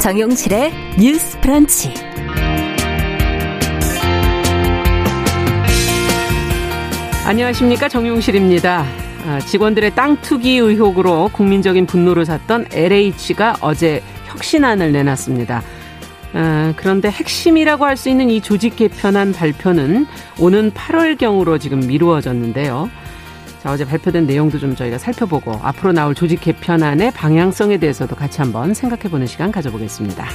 정용실의 뉴스 프런치. 안녕하십니까. 정용실입니다. 아, 직원들의 땅 투기 의혹으로 국민적인 분노를 샀던 LH가 어제 혁신안을 내놨습니다. 아, 그런데 핵심이라고 할 수 있는 이 조직 개편안 발표는 오는 8월경으로 지금 미루어졌는데요. 자, 어제 발표된 내용도 좀 저희가 살펴보고 앞으로 나올 조직 개편안의 방향성에 대해서도 같이 한번 생각해보는 시간 가져보겠습니다.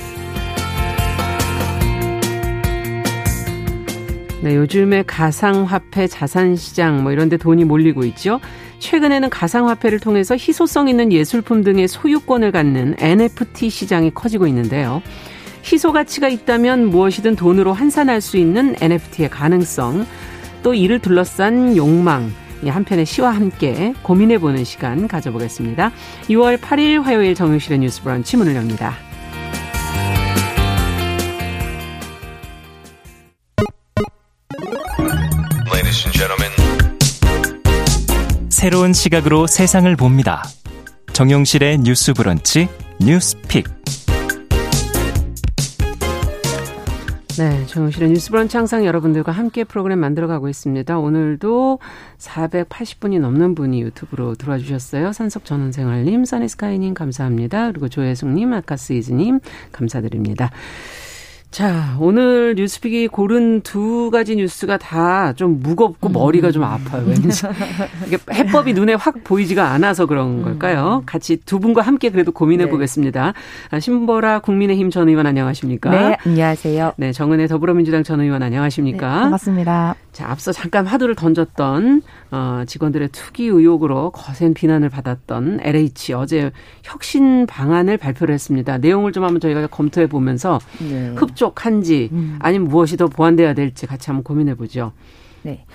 네, 요즘에 가상화폐 자산시장 뭐 이런 데 돈이 몰리고 있죠. 최근에는 가상화폐를 통해서 희소성 있는 예술품 등의 소유권을 갖는 NFT 시장이 커지고 있는데요. 희소 가치가 있다면 무엇이든 돈으로 환산할 수 있는 NFT의 가능성, 또 이를 둘러싼 욕망, 한 편의 시와 함께 고민해보는 시간 가져보겠습니다. 6월 8일 화요일 정용실의 뉴스 브런치 문을 엽니다. 새로운 시각으로 세상을 봅니다. 정용실의 뉴스 브런치 뉴스 픽. 네, 정용실의 뉴스 브런치 항상 여러분들과 함께 프로그램 만들어가고 있습니다. 오늘도 480분이 넘는 분이 유튜브로 들어와 주셨어요. 산속 전원생활님, 써니스카이님 감사합니다. 그리고 조혜숙님, 아카스이즈님 감사드립니다. 자, 오늘 뉴스픽이 고른 두 가지 뉴스가 다 좀 무겁고 음. 머리가 좀 아파요. 왠지. 이게 해법이 눈에 확 보이지가 않아서 그런 음. 걸까요? 같이 두 분과 함께 그래도 고민해 네. 보겠습니다. 아, 신보라 국민의힘 전 의원 안녕하십니까? 네, 안녕하세요. 네, 정은혜 더불어민주당 전 의원 안녕하십니까? 네, 반갑습니다. 자, 앞서 잠깐 화두를 던졌던 어, 직원들의 투기 의혹으로 거센 비난을 받았던 LH 어제 혁신 방안을 발표를 했습니다. 내용을 좀 한번 저희가 검토해 보면서 네. 흡 족한지 음. 아니면 무엇이 더 보완돼야 될지 같이 한번 고민해 보죠. 네.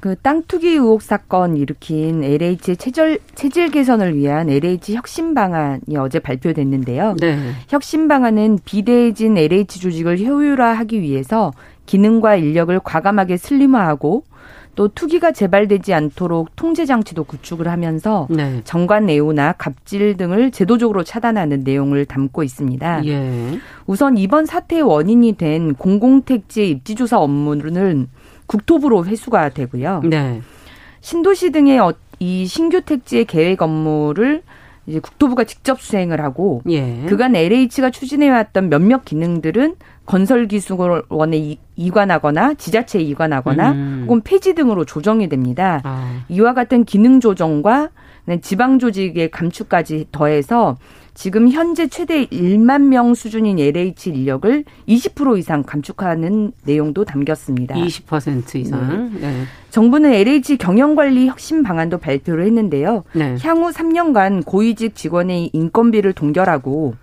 그 땅 투기 의혹 사건 일으킨 LH의 체질, 체질 개선을 위한 LH 혁신 방안이 어제 발표됐는데요. 네. 혁신 방안은 비대해진 LH 조직을 효율화하기 위해서 기능과 인력을 과감하게 슬림화하고 또 투기가 재발되지 않도록 통제 장치도 구축을 하면서 네. 정관 내우나 갑질 등을 제도적으로 차단하는 내용을 담고 있습니다. 예. 우선 이번 사태의 원인이 된 공공택지의 입지조사 업무는 국토부로 회수가 되고요. 네. 신도시 등의 어, 이 신규 택지의 계획 업무를 이제 국토부가 직접 수행을 하고 예. 그간 LH가 추진해왔던 몇몇 기능들은 건설기술원에 이관하거나 지자체에 이관하거나 음. 혹은 폐지 등으로 조정이 됩니다. 아. 이와 같은 기능 조정과 지방 조직의 감축까지 더해서 지금 현재 최대 1만 명 수준인 LH 인력을 20% 이상 감축하는 내용도 담겼습니다. 20% 이상. 네. 네. 정부는 LH 경영관리 혁신 방안도 발표를 했는데요. 네. 향후 3년간 고위직 직원의 인건비를 동결하고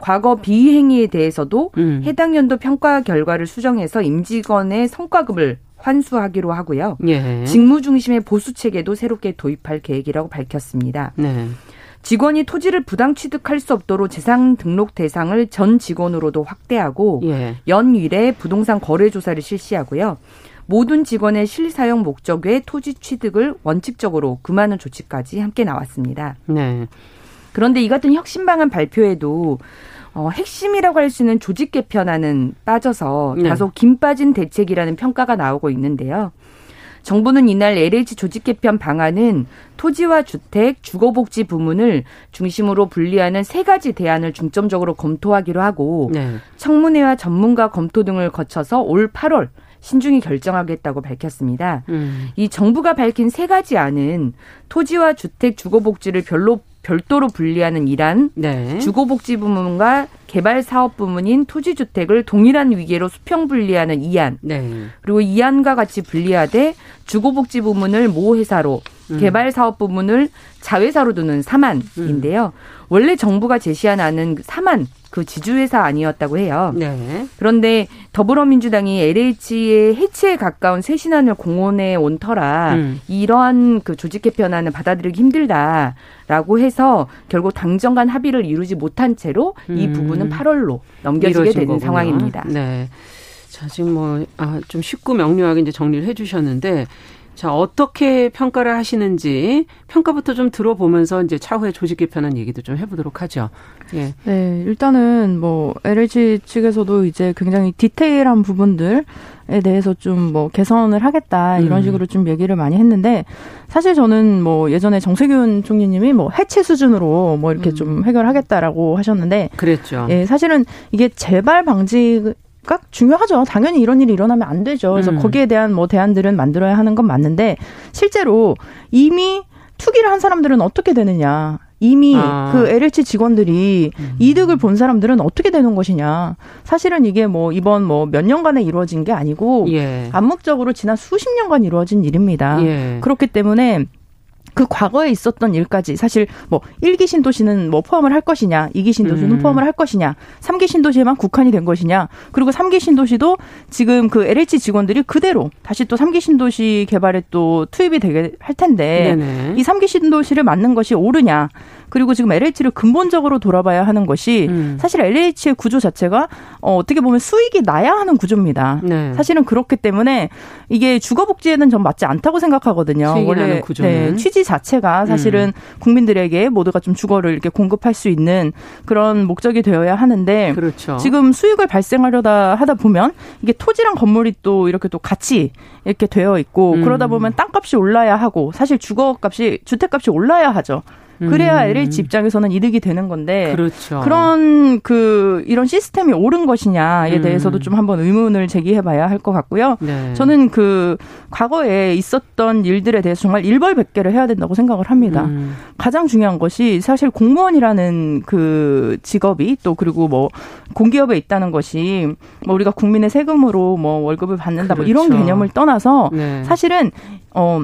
과거 비행위에 대해서도 음. 해당 연도 평가 결과를 수정해서 임직원의 성과급을 환수하기로 하고요. 예. 직무 중심의 보수 체계도 새롭게 도입할 계획이라고 밝혔습니다. 네. 직원이 토지를 부당 취득할 수 없도록 재산 등록 대상을 전 직원으로도 확대하고 예. 연일에 부동산 거래 조사를 실시하고요. 모든 직원의 실사용 목적 외 토지 취득을 원칙적으로 금하는 조치까지 함께 나왔습니다. 네. 그런데 이 같은 혁신 방안 발표에도 어, 핵심이라고 할 수 있는 조직 개편안은 빠져서 네. 다소 김 빠진 대책이라는 평가가 나오고 있는데요. 정부는 이날 LH 조직 개편 방안은 토지와 주택, 주거복지 부문을 중심으로 분리하는 세 가지 대안을 중점적으로 검토하기로 하고 네. 청문회와 전문가 검토 등을 거쳐서 올 8월 신중히 결정하겠다고 밝혔습니다. 음. 이 정부가 밝힌 세 가지 안은 토지와 주택, 주거복지를 별로 별도로 분리하는 이란 네. 주거복지 부문과 개발 사업 부문인 토지 주택을 동일한 위계로 수평 분리하는 이안 네. 그리고 이안과 같이 분리하되 주거복지 부문을 모 회사로 음. 개발 사업 부문을 자회사로 두는 사만인데요. 음. 원래 정부가 제시한 안은 사만 그 지주회사 아니었다고 해요. 네. 그런데 더불어민주당이 LH의 해체에 가까운 쇄신안을 공언해 온 터라 음. 이러한 그 조직 개편안을 받아들이기 힘들다라고 해서 결국 당정 간 합의를 이루지 못한 채로 음. 이 부분은 8월로 넘겨지게 되는 거구나. 상황입니다. 네. 자, 지금 뭐, 아, 좀 쉽고 명료하게 이제 정리를 해 주셨는데 자, 어떻게 평가를 하시는지 평가부터 좀 들어보면서 이제 차후에 조직 개편한 얘기도 좀 해보도록 하죠. 예. 네, 일단은 뭐 LG 측에서도 이제 굉장히 디테일한 부분들 에 대해서 좀 뭐 개선을 하겠다 이런 음. 식으로 좀 얘기를 많이 했는데 사실 저는 뭐 예전에 정세균 총리님이 뭐 해체 수준으로 뭐 이렇게 음. 좀 해결하겠다라고 하셨는데 그랬죠. 예, 사실은 이게 재발 방지 가 중요하죠. 당연히 이런 일이 일어나면 안 되죠. 그래서 음. 거기에 대한 뭐 대안들은 만들어야 하는 건 맞는데 실제로 이미 투기를 한 사람들은 어떻게 되느냐. 이미 아. 그 LH 직원들이 음. 이득을 본 사람들은 어떻게 되는 것이냐. 사실은 이게 뭐 이번 뭐 몇 년간에 이루어진 게 아니고 예. 암묵적으로 지난 수십 년간 이루어진 일입니다. 예. 그렇기 때문에 그 과거에 있었던 일까지 사실 뭐 1기 신도시는 뭐 포함을 할 것이냐, 2기 신도시는 음. 포함을 할 것이냐, 3기 신도시에만 국한이 된 것이냐, 그리고 3기 신도시도 지금 그 LH 직원들이 그대로 다시 또 3기 신도시 개발에 또 투입이 되게 할 텐데 네네. 이 3기 신도시를 맞는 것이 옳으냐. 그리고 지금 LH를 근본적으로 돌아봐야 하는 것이 음. 사실 LH의 구조 자체가 어, 어떻게 보면 수익이 나야 하는 구조입니다. 네. 사실은 그렇기 때문에 이게 주거복지에는 전 맞지 않다고 생각하거든요. 원래 네, 취지 자체가 사실은 음. 국민들에게 모두가 좀 주거를 이렇게 공급할 수 있는 그런 목적이 되어야 하는데 그렇죠. 지금 수익을 발생하려다 하다 보면 이게 토지랑 건물이 또 이렇게 또 같이 이렇게 되어 있고 음. 그러다 보면 땅값이 올라야 하고 사실 주거값이 주택값이 올라야 하죠. 그래야 음. LH 입장에서는 이득이 되는 건데 그렇죠. 그런 그 이런 시스템이 옳은 것이냐에 음. 대해서도 좀 한번 의문을 제기해봐야 할 것 같고요. 네. 저는 그 과거에 있었던 일들에 대해서 정말 일벌백계를 해야 된다고 생각을 합니다. 음. 가장 중요한 것이 사실 공무원이라는 그 직업이 또 그리고 뭐 공기업에 있다는 것이 뭐 우리가 국민의 세금으로 뭐 월급을 받는다 그렇죠. 뭐 이런 그렇죠. 개념을 떠나서 네. 사실은 어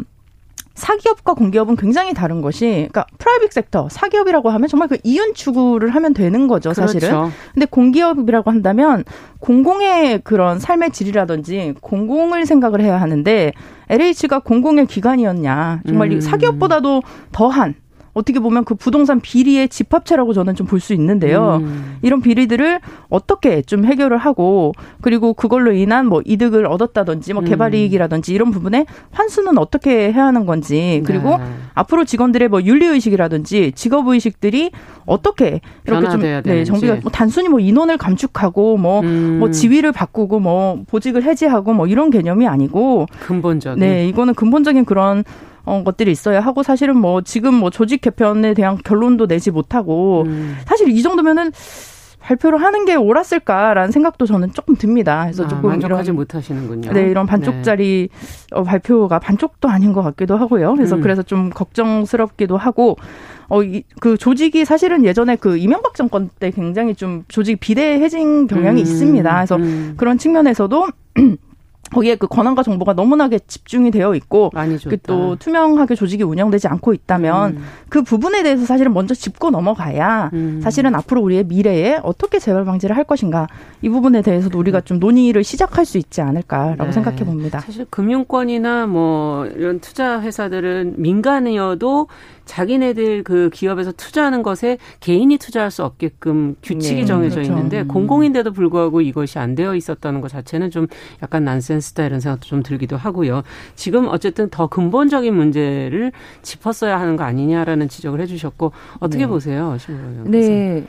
사기업과 공기업은 굉장히 다른 것이 그러니까 프라이빗 섹터 사기업이라고 하면 정말 그 이윤 추구를 하면 되는 거죠 사실은 그렇죠. 근데 공기업이라고 한다면 공공의 그런 삶의 질이라든지 공공을 생각을 해야 하는데 LH가 공공의 기관이었냐 정말 음. 사기업보다도 더한 어떻게 보면 그 부동산 비리의 집합체라고 저는 좀 볼 수 있는데요. 음. 이런 비리들을 어떻게 좀 해결을 하고 그리고 그걸로 인한 뭐 이득을 얻었다든지 뭐 음. 개발 이익이라든지 이런 부분에 환수는 어떻게 해야 하는 건지 그리고 네. 앞으로 직원들의 뭐 윤리 의식이라든지 직업 의식들이 어떻게 이렇게 좀 네, 정비가 뭐 단순히 뭐 인원을 감축하고 뭐뭐 음. 뭐 지위를 바꾸고 뭐 보직을 해지하고 뭐 이런 개념이 아니고 근본적인 네, 이거는 근본적인 그런 어, 것들이 있어야 하고 사실은 뭐 지금 뭐 조직 개편에 대한 결론도 내지 못하고 음. 사실 이 정도면은 발표를 하는 게 옳았을까라는 생각도 저는 조금 듭니다. 그래서 아, 조금 만족하지 이런, 못하시는군요. 네, 이런 반쪽짜리 네. 어, 발표가 반쪽도 아닌 것 같기도 하고요. 그래서 음. 그래서 좀 걱정스럽기도 하고 어, 이, 그 조직이 사실은 예전에 그 이명박 정권 때 굉장히 좀 조직 비대해진 경향이 음. 있습니다. 그래서 음. 그런 측면에서도 거기에 그 권한과 정보가 너무나게 집중이 되어 있고 그 또 투명하게 조직이 운영되지 않고 있다면 음. 그 부분에 대해서 사실은 먼저 짚고 넘어가야 음. 사실은 앞으로 우리의 미래에 어떻게 재발 방지를 할 것인가 이 부분에 대해서도 우리가 좀 논의를 시작할 수 있지 않을까라고 네. 생각해 봅니다. 사실 금융권이나 뭐 이런 투자 회사들은 민간이어도 자기네들 그 기업에서 투자하는 것에 개인이 투자할 수 없게끔 규칙이 네, 정해져 그렇죠. 있는데 음. 공공인데도 불구하고 이것이 안 되어 있었다는 것 자체는 좀 약간 난센스다 이런 생각도 좀 들기도 하고요. 지금 어쨌든 더 근본적인 문제를 짚었어야 하는 거 아니냐라는 지적을 해주셨고 어떻게 네. 보세요, 신부님? 네,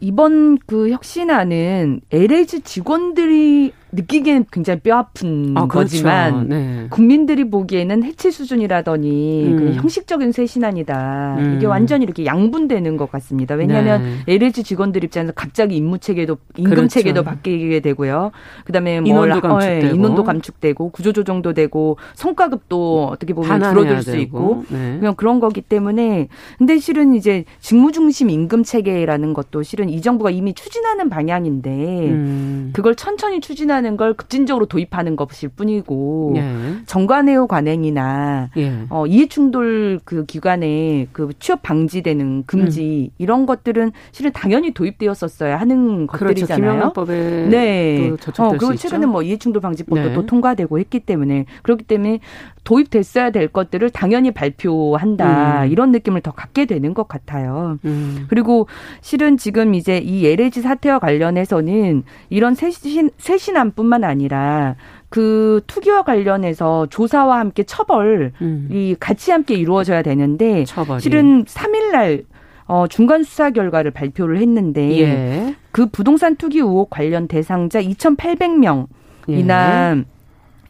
이번 그 혁신안은 LH 직원들이 느끼기에는 굉장히 뼈 아픈 아, 그렇죠. 거지만 네. 국민들이 보기에는 해체 수준이라더니 음. 형식적인 쇄신안이다. 음. 이게 완전히 이렇게 양분되는 것 같습니다. 왜냐하면 네. LH 직원들 입장에서 갑자기 임무 체계도 임금 그렇죠. 체계도 바뀌게 되고요. 그다음에 뭐 인원도 감축되고, 어, 예, 인원도 감축되고 구조 조정도 되고 성과급도 어떻게 보면 줄어들 수 되고. 있고 네. 그냥 그런 거기 때문에 근데 실은 이제 직무 중심 임금 체계라는 것도 실은 이 정부가 이미 추진하는 방향인데 음. 그걸 천천히 추진하 는 하는 걸 급진적으로 도입하는 것일 뿐이고 예. 정관예우 관행이나 예. 어, 이해충돌 그 기관에 그 취업 방지되는 금지 음. 이런 것들은 실은 당연히 도입되었었어야 하는 그렇죠. 것들이잖아요. 법에 네. 어, 그리고 최근에 뭐 이해충돌 방지법도 네. 또 통과되고 했기 때문에 그렇기 때문에 도입됐어야 될 것들을 당연히 발표한다 음. 이런 느낌을 더 갖게 되는 것 같아요. 음. 그리고 실은 지금 이제 이 LH 사태와 관련해서는 이런 쇄신, 쇄신 안뿐만 아니라 그 투기와 관련해서 조사와 함께 처벌이 음. 같이 함께 이루어져야 되는데 처벌이. 실은 3일 날 어, 중간 수사 결과를 발표를 했는데 예. 그 부동산 투기 의혹 관련 대상자 2,800명이나 예.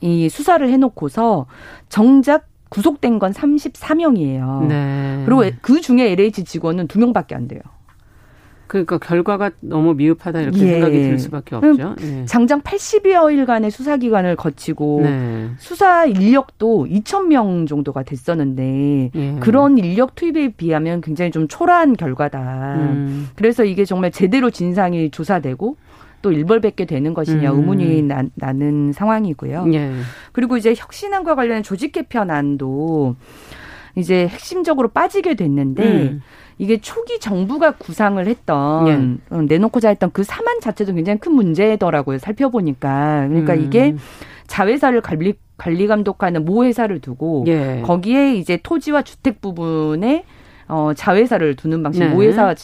이 수사를 해놓고서 정작 구속된 건 34명이에요. 네. 그리고 그 중에 LH 직원은 2명밖에 안 돼요. 그러니까 결과가 너무 미흡하다 이렇게 예. 생각이 들 수밖에 없죠. 예. 장장 80여일간의 수사 기간을 거치고 네. 수사 인력도 2천 명 정도가 됐었는데 예. 그런 인력 투입에 비하면 굉장히 좀 초라한 결과다. 음. 그래서 이게 정말 제대로 진상이 조사되고 또 일벌백계 되는 것이냐 음. 의문이 나, 는 상황이고요. 예. 그리고 이제 혁신안과 관련된 조직 개편안도 이제 핵심적으로 빠지게 됐는데 음. 이게 초기 정부가 구상을 했던 예. 내놓고자 했던 그 사만 자체도 굉장히 큰 문제더라고요. 살펴보니까 그러니까 음. 이게 자회사를 관리 관리 감독하는 모 회사를 두고 예. 거기에 이제 토지와 주택 부분에 어 자회사를 두는 방식 네. 모 회사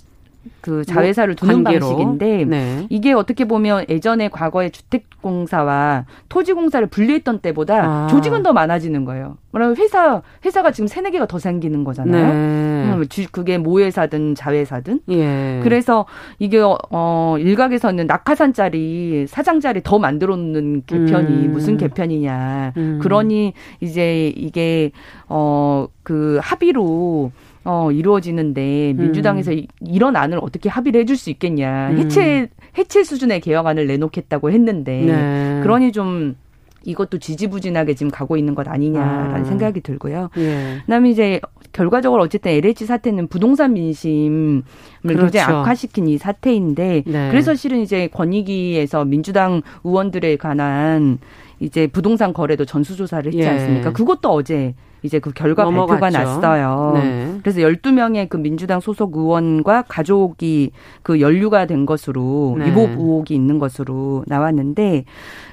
그 자회사를 두는 관계로. 방식인데 네. 이게 어떻게 보면 예전에 과거에 주택공사와 토지공사를 분리했던 때보다 아. 조직은 더 많아지는 거예요. 그러면 회사 회사가 지금 세네 개가 더 생기는 거잖아요. 네. 음, 그게 모회사든 자회사든. 예. 그래서 이게 어 일각에서는 낙하산 짜리 사장 자리 더 만들어 놓는 개편이 음. 무슨 개편이냐. 음. 그러니 이제 이게 어 그 합의로 어, 이루어지는데 민주당에서 음. 이런 안을 어떻게 합의를 해줄 수 있겠냐. 음. 해체 해체 수준의 개혁안을 내놓겠다고 했는데 네. 그러니 좀 이것도 지지부진하게 지금 가고 있는 것 아니냐라는 아. 생각이 들고요. 예. 그다음에 이제 결과적으로 어쨌든 LH 사태는 부동산 민심을 그렇죠. 굉장히 악화시킨 이 사태인데 네. 그래서 실은 이제 권익위에서 민주당 의원들에 관한 이제 부동산 거래도 전수조사를 했지 예. 않습니까? 그것도 어제 이제 그 결과 넘어갔죠. 발표가 났어요. 네. 그래서 12명의 그 민주당 소속 의원과 가족이 그 연루가 된 것으로 네. 위법 의혹이 있는 것으로 나왔는데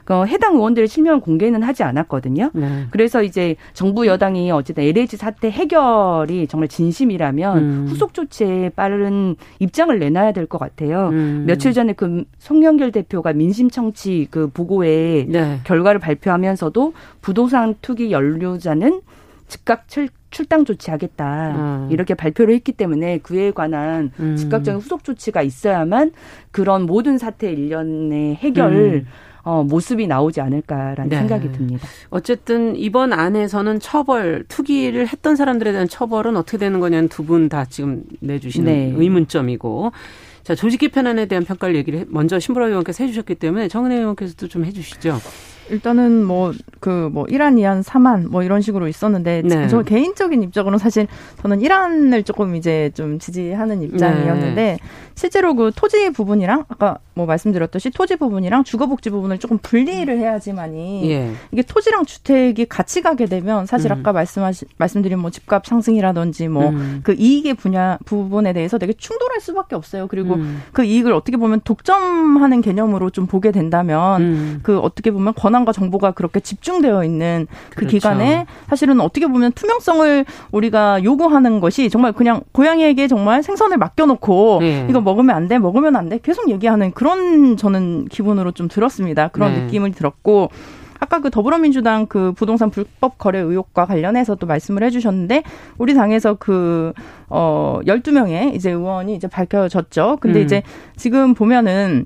그 해당 의원들의 실명 공개는 하지 않았거든요. 네. 그래서 이제 정부 여당이 어쨌든 LH 사태 해결이 정말 진심이라면 음. 후속 조치에 빠른 입장을 내놔야 될 것 같아요. 음. 며칠 전에 그 송영길 대표가 민심 청취 그 보고에 네. 결과를 발표하면서도 부동산 투기 연루자는 즉각 출, 출당 조치하겠다 음. 이렇게 발표를 했기 때문에 그에 관한 음. 즉각적인 후속 조치가 있어야만 그런 모든 사태 일련의 해결 음. 어, 모습이 나오지 않을까라는 네. 생각이 듭니다. 어쨌든 이번 안에서는 처벌 투기를 했던 사람들에 대한 처벌은 어떻게 되는 거냐는 두 분 다 지금 내주시는 네. 의문점이고 자 조직 개편안에 대한 평가를 얘기를 먼저 신보라 의원께서 해주셨기 때문에 정은혜 의원께서도 좀 해주시죠. 일단은 뭐 그뭐 뭐 1안, 2안, 3안 뭐 이런 식으로 있었는데 네. 저 개인적인 입장으로는 사실 저는 1안을 조금 이제 좀 지지하는 입장이었는데 네. 실제로 그 토지 부분이랑 아까 뭐 말씀드렸듯이 토지 부분이랑 주거복지 부분을 조금 분리를 해야지만이 예. 이게 토지랑 주택이 같이 가게 되면 사실 음. 아까 말씀하신 말씀드린 뭐 집값 상승이라든지 뭐그 음. 그 이익의 분야 부분에 대해서 되게 충돌할 수밖에 없어요. 그리고 음. 그 이익을 어떻게 보면 독점하는 개념으로 좀 보게 된다면 음. 그 어떻게 보면 권한 과 정보가 그렇게 집중되어 있는 그 그렇죠. 기간에 사실은 어떻게 보면 투명성을 우리가 요구하는 것이 정말 그냥 고양이에게 정말 생선을 맡겨놓고 예. 이거 먹으면 안 돼, 먹으면 안 돼, 계속 얘기하는 그런 저는 기분으로 좀 들었습니다. 그런 네. 느낌을 들었고. 아까 그 더불어민주당 그 부동산 불법 거래 의혹과 관련해서도 말씀을 해주셨는데 우리 당에서 그어 12명의 이제 의원이 이제 밝혀졌죠. 근데 음. 이제 지금 보면은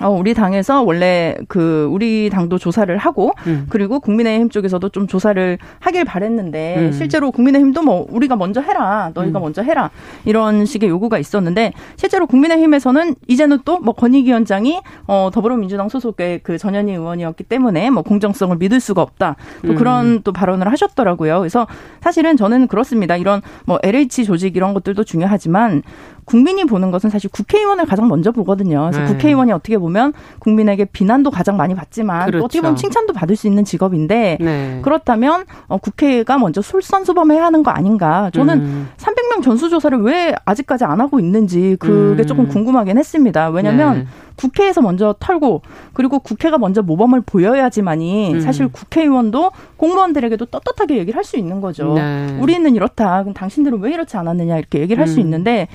어, 우리 당에서 원래 그 우리 당도 조사를 하고 음. 그리고 국민의힘 쪽에서도 좀 조사를 하길 바랬는데 음. 실제로 국민의힘도 뭐 우리가 먼저 해라 너희가 음. 먼저 해라 이런 식의 요구가 있었는데 실제로 국민의힘에서는 이제는 또 뭐 권익위원장이 어 더불어민주당 소속의 그 전현희 의원이었기 때문에 뭐 공정성을 믿을 수가 없다 또 음. 그런 또 발언을 하셨더라고요 그래서 사실은 저는 그렇습니다 이런 뭐 LH 조직 이런 것들도 중요하지만 국민이 보는 것은 사실 국회의원을 가장 먼저 보거든요. 그래서 네. 국회의원이 어떻게 보면 국민에게 비난도 가장 많이 받지만 그렇죠. 또 어떻게 보면 칭찬도 받을 수 있는 직업인데 네. 그렇다면 어, 국회가 먼저 솔선수범해야 하는 거 아닌가? 저는 음. 300명 전수조사를 왜 아직까지 안 하고 있는지 그게 음. 조금 궁금하긴 했습니다. 왜냐하면 네. 국회에서 먼저 털고 그리고 국회가 먼저 모범을 보여야지만이 음. 사실 국회의원도 공무원들에게도 떳떳하게 얘기를 할 수 있는 거죠. 네. 우리는 이렇다. 그럼 당신들은 왜 이렇지 않았느냐 이렇게 얘기를 할수 음. 있는데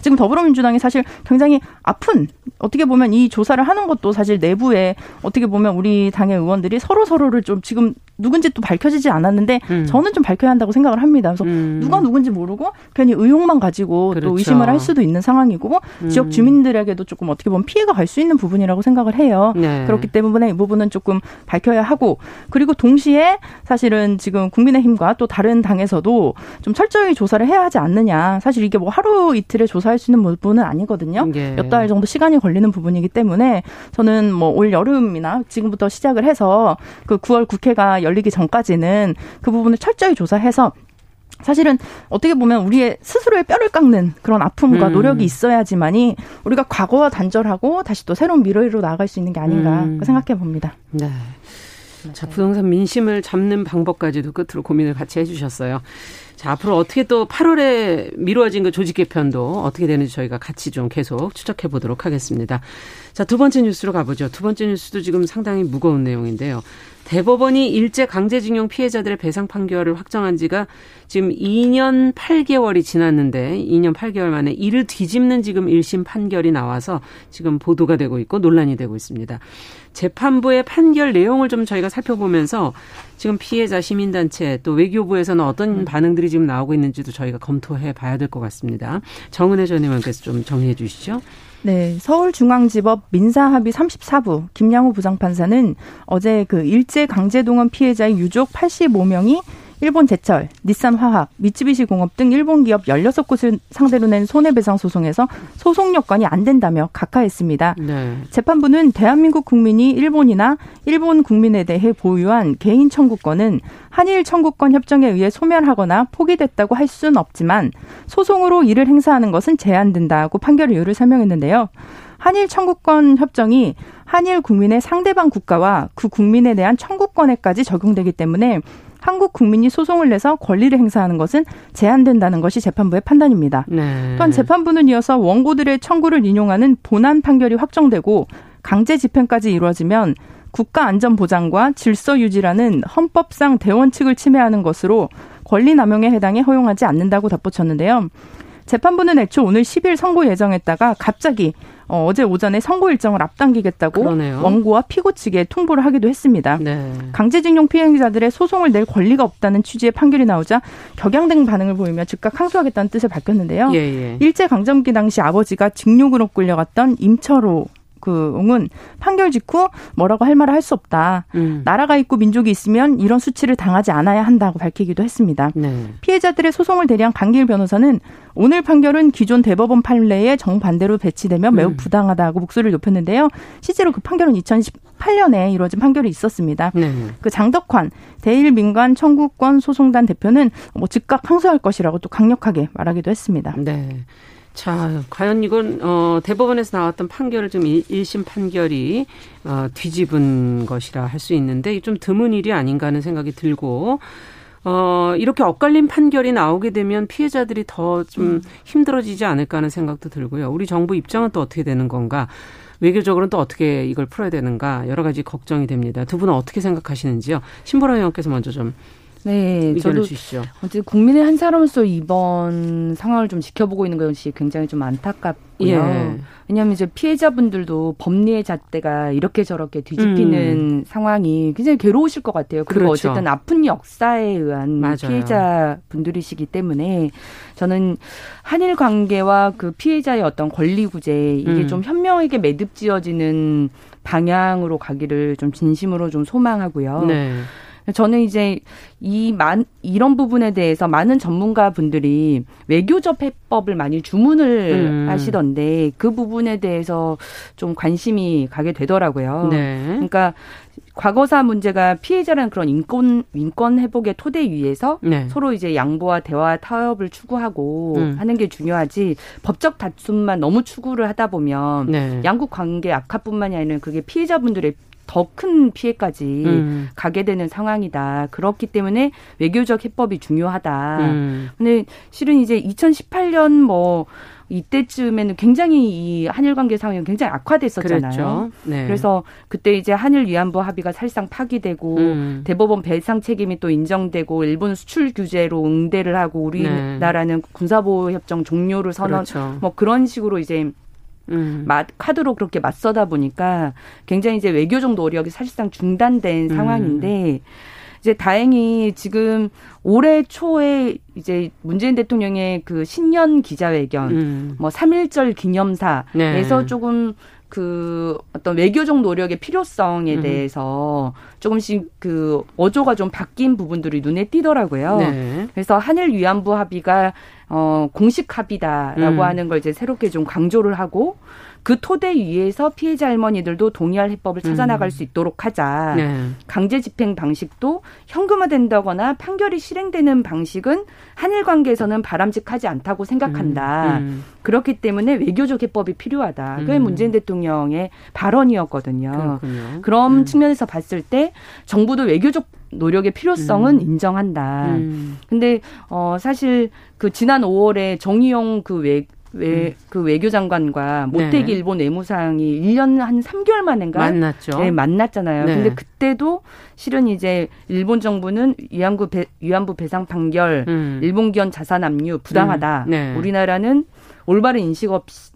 지금 더불어민주당이 사실 굉장히 아픈 어떻게 보면 이 조사를 하는 것도 사실 내부에 어떻게 보면 우리 당의 의원들이 서로 서로를 좀 지금 누군지 또 밝혀지지 않았는데 음. 저는 좀 밝혀야 한다고 생각을 합니다. 그래서 음. 누가 누군지 모르고 괜히 의혹만 가지고 그렇죠. 또 의심을 할 수도 있는 상황이고 음. 지역 주민들에게도 조금 어떻게 보면 피해가 갈 수 있는 부분이라고 생각을 해요. 네. 그렇기 때문에 이 부분은 조금 밝혀야 하고 그리고 동시에 사실은 지금 국민의힘과 또 다른 당에서도 좀 철저히 조사를 해야 하지 않느냐. 사실 이게 뭐 하루 이틀에 조사할 수 있는 부분은 아니거든요. 예. 몇달 정도 시간이 걸리는 부분이기 때문에 저는 뭐 올 여름이나 지금부터 시작을 해서 그 9월 국회가 열리기 전까지는 그 부분을 철저히 조사해서 사실은 어떻게 보면 우리의 스스로의 뼈를 깎는 그런 아픔과 음. 노력이 있어야지만이 우리가 과거와 단절하고 다시 또 새로운 미래로 나아갈 수 있는 게 아닌가 음. 생각해 봅니다. 네. 자, 부동산 민심을 잡는 방법까지도 끝으로 고민을 같이 해주셨어요. 자, 앞으로 어떻게 또 8월에 미루어진 그 조직 개편도 어떻게 되는지 저희가 같이 좀 계속 추적해 보도록 하겠습니다. 자, 두 번째 뉴스로 가보죠. 두 번째 뉴스도 지금 상당히 무거운 내용인데요. 대법원이 일제 강제징용 피해자들의 배상 판결을 확정한 지가 지금 2년 8개월이 지났는데 2년 8개월 만에 이를 뒤집는 지금 1심 판결이 나와서 지금 보도가 되고 있고 논란이 되고 있습니다. 재판부의 판결 내용을 좀 저희가 살펴보면서 지금 피해자 시민단체 또 외교부에서는 어떤 음. 반응들이 지금 나오고 있는지도 저희가 검토해 봐야 될 것 같습니다. 정은혜 전 의원께서 좀 정리해 주시죠. 네, 서울중앙지법 민사합의 34부 김양호 부장판사는 어제 그 일제 강제동원 피해자의 유족 85명이 일본 제철, 닛산 화학, 미쯔비시 공업 등 일본 기업 16곳을 상대로 낸 손해배상 소송에서 소송 요건이 안 된다며 각하했습니다. 네. 재판부는 대한민국 국민이 일본이나 일본 국민에 대해 보유한 개인 청구권은 한일 청구권 협정에 의해 소멸하거나 포기됐다고 할 수는 없지만 소송으로 이를 행사하는 것은 제한된다고 판결 이유를 설명했는데요. 한일 청구권 협정이 한일 국민의 상대방 국가와 그 국민에 대한 청구권에까지 적용되기 때문에 한국 국민이 소송을 내서 권리를 행사하는 것은 제한된다는 것이 재판부의 판단입니다. 네. 또한 재판부는 이어서 원고들의 청구를 인용하는 본안 판결이 확정되고 강제 집행까지 이루어지면 국가 안전 보장과 질서 유지라는 헌법상 대원칙을 침해하는 것으로 권리 남용에 해당해 허용하지 않는다고 덧붙였는데요. 재판부는 애초 오늘 10일 선고 예정했다가 갑자기 어, 어제 오전에 선고 일정을 앞당기겠다고 그러네요. 원고와 피고 측에 통보를 하기도 했습니다. 네. 강제징용 피해자들의 소송을 낼 권리가 없다는 취지의 판결이 나오자 격양된 반응을 보이며 즉각 항소하겠다는 뜻을 밝혔는데요. 예, 예. 일제 강점기 당시 아버지가 징용으로 끌려갔던 임철호 그은 판결 직후 뭐라고 할 말을 할 수 없다. 음. 나라가 있고 민족이 있으면 이런 수치를 당하지 않아야 한다고 밝히기도 했습니다. 네. 피해자들의 소송을 대리한 강길 변호사는 오늘 판결은 기존 대법원 판례에 정반대로 배치되면 매우 음. 부당하다고 목소리를 높였는데요. 실제로 그 판결은 2018년에 이루어진 판결이 있었습니다. 네. 그 장덕환 대일 민간 청구권 소송단 대표는 뭐 즉각 항소할 것이라고 또 강력하게 말하기도 했습니다. 네. 자, 과연 이건 어 대법원에서 나왔던 판결을 좀 1심 판결이 어 뒤집은 것이라 할 수 있는데 좀 드문 일이 아닌가 하는 생각이 들고 어 이렇게 엇갈린 판결이 나오게 되면 피해자들이 더좀 음. 힘들어지지 않을까 하는 생각도 들고요. 우리 정부 입장은 또 어떻게 되는 건가? 외교적으로는 또 어떻게 이걸 풀어야 되는가 여러 가지 걱정이 됩니다. 두 분은 어떻게 생각하시는지요? 신보라 의원께서 먼저 좀 네, 저도 주시죠. 어쨌든 국민의 한 사람으로서 이번 상황을 좀 지켜보고 있는 것이 굉장히 좀 안타깝고요. 예. 왜냐하면 이제 피해자분들도 법리의 잣대가 이렇게 저렇게 뒤집히는 음. 상황이 굉장히 괴로우실 것 같아요. 그리고 그렇죠. 어쨌든 아픈 역사에 의한 맞아요. 피해자분들이시기 때문에 저는 한일 관계와 그 피해자의 어떤 권리 구제 이게 음. 좀 현명하게 매듭지어지는 방향으로 가기를 좀 진심으로 좀 소망하고요. 네. 저는 이제 이 만 이런 부분에 대해서 많은 전문가 분들이 외교적 해법을 많이 주문을 음. 하시던데 그 부분에 대해서 좀 관심이 가게 되더라고요. 네. 그러니까 과거사 문제가 피해자라는 그런 인권 인권 회복의 토대 위에서 네. 서로 이제 양보와 대화 타협을 추구하고 음. 하는 게 중요하지 법적 다툼만 너무 추구를 하다 보면 네. 양국 관계 악화뿐만이 아니라 그게 피해자분들의 더 큰 피해까지 음. 가게 되는 상황이다. 그렇기 때문에 외교적 해법이 중요하다. 음. 근데 실은 이제 2018년 뭐 이때쯤에는 굉장히 이 한일 관계 상황이 굉장히 악화됐었잖아요. 네. 그래서 그때 이제 한일 위안부 합의가 사실상 파기되고 음. 대법원 배상 책임이 또 인정되고 일본 수출 규제로 응대를 하고 우리나라는 네. 군사보호 협정 종료를 선언 그렇죠. 뭐 그런 식으로 이제 음. 카드로 그렇게 맞서다 보니까 굉장히 이제 외교적 노력이 사실상 중단된 음. 상황인데 이제 다행히 지금 올해 초에 이제 문재인 대통령의 그 신년 기자회견, 음. 뭐 3.1절 기념사에서 네. 조금 그 어떤 외교적 노력의 필요성에 음. 대해서 조금씩 그 어조가 좀 바뀐 부분들이 눈에 띄더라고요. 네. 그래서 한일 위안부 합의가 어 공식 합의다라고 음. 하는 걸 이제 새롭게 좀 강조를 하고 그 토대 위에서 피해자 할머니들도 동의할 해법을 찾아 나갈 음. 수 있도록 하자. 네. 강제 집행 방식도 현금화된다거나 판결이 실행되는 방식은 한일 관계에서는 바람직하지 않다고 생각한다. 음. 음. 그렇기 때문에 외교적 해법이 필요하다. 그게 음. 문재인 대통령의 발언이었거든요. 그렇군요. 그런 음. 측면에서 봤을 때 정부도 외교적 노력의 필요성은 음. 인정한다. 음. 근데 어 사실 그 지난 5월에 정의용 그외 외, 음. 그 외교장관과 모태기 네. 일본 외무상이 1년 한 3개월 만인가? 만났죠. 네, 만났잖아요. 네. 근데 그때도 실은 이제 일본 정부는 위안부 배, 위안부 배상 판결, 음. 일본 기원 자산 압류 부당하다. 음. 네. 우리나라는 올바른 인식 없이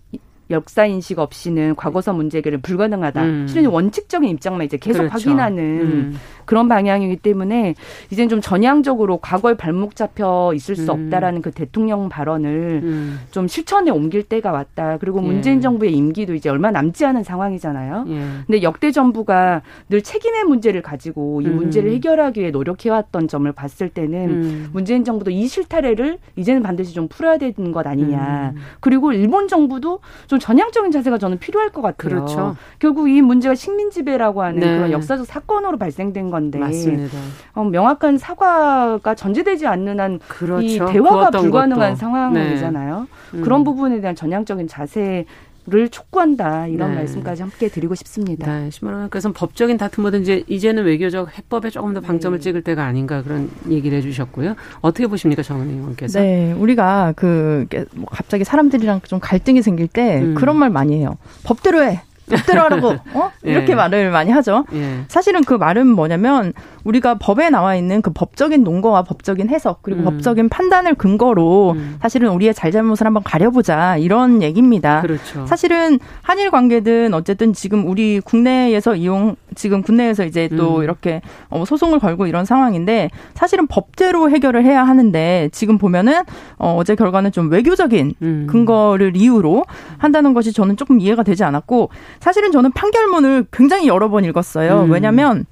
역사 인식 없이는 과거사 문제 해결은 불가능하다. 음. 실은 원칙적인 입장만 이제 계속 그렇죠. 확인하는 음. 그런 방향이기 때문에 이제는 좀 전향적으로 과거에 발목 잡혀 있을 수 음. 없다라는 그 대통령 발언을 음. 좀 실천에 옮길 때가 왔다. 그리고 예. 문재인 예. 정부의 임기도 이제 얼마 남지 않은 상황이잖아요. 예. 근데 역대 정부가 늘 책임의 문제를 가지고 이 음. 문제를 해결하기 위해 노력해왔던 점을 봤을 때는 음. 문재인 정부도 이 실타래를 이제는 반드시 좀 풀어야 되는 것 아니냐. 음. 그리고 일본 정부도 좀 전향적인 자세가 저는 필요할 것 같아요. 그렇죠. 결국 이 문제가 식민 지배라고 하는 네. 그런 역사적 사건으로 발생된 건데 맞습니다. 어, 명확한 사과가 전제되지 않는 한이 그렇죠. 대화가 불가능한 것도. 상황이잖아요. 네. 음. 그런 부분에 대한 전향적인 자세 를 촉구한다 이런 네. 말씀까지 함께 드리고 싶습니다. 네, 심원원께서 법적인 다툼 보다 이제 이제는 외교적 해법에 조금 더 방점을 네. 찍을 때가 아닌가 그런 얘기를 해주셨고요. 어떻게 보십니까, 정은 의원께서? 네, 우리가 그뭐 갑자기 사람들이랑 좀 갈등이 생길 때 음. 그런 말 많이 해요. 법대로 해. 하라고 어? 이렇게 예. 말을 많이 하죠. 예. 사실은 그 말은 뭐냐면 우리가 법에 나와 있는 그 법적인 논거와 법적인 해석 그리고 음. 법적인 판단을 근거로 음. 사실은 우리의 잘잘못을 한번 가려보자 이런 얘기입니다. 그렇죠. 사실은 한일 관계든 어쨌든 지금 우리 국내에서 이용 지금 국내에서 이제 또 음. 이렇게 어, 소송을 걸고 이런 상황인데 사실은 법대로 해결을 해야 하는데 지금 보면은 어, 어제 결과는 좀 외교적인 음. 근거를 이유로 한다는 것이 저는 조금 이해가 되지 않았고 사실은 저는 판결문을 굉장히 여러 번 읽었어요. 음. 왜냐하면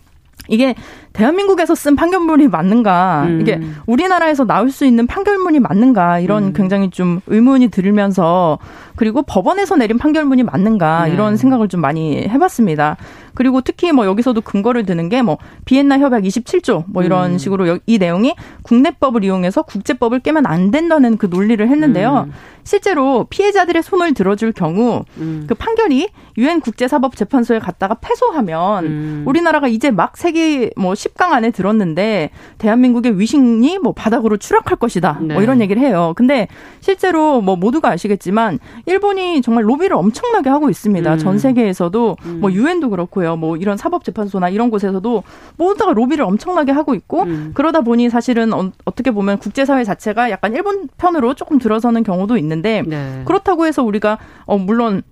이게 대한민국에서 쓴 판결문이 맞는가, 음. 이게 우리나라에서 나올 수 있는 판결문이 맞는가, 이런 음. 굉장히 좀 의문이 들면서, 그리고 법원에서 내린 판결문이 맞는가, 네. 이런 생각을 좀 많이 해봤습니다. 그리고 특히 뭐 여기서도 근거를 드는 게 뭐 비엔나 협약 27조 뭐 이런 음. 식으로 이 내용이 국내법을 이용해서 국제법을 깨면 안 된다는 그 논리를 했는데요. 음. 실제로 피해자들의 손을 들어줄 경우 음. 그 판결이 유엔 국제사법재판소에 갔다가 패소하면 음. 우리나라가 이제 막 세계 뭐 10강 안에 들었는데 대한민국의 위신이 뭐 바닥으로 추락할 것이다. 뭐 네. 뭐 이런 얘기를 해요. 근데 실제로 뭐 모두가 아시겠지만 일본이 정말 로비를 엄청나게 하고 있습니다. 음. 전 세계에서도 음. 뭐 유엔도 그렇고요. 뭐 이런 사법재판소나 이런 곳에서도 모두가 로비를 엄청나게 하고 있고 음. 그러다 보니 사실은 어, 떻게 보면 국제사회 자체가 약간 일본 편으로 조금 들어서는 경우도 있는데 네. 그렇다고 해서 우리가 어 물론 어,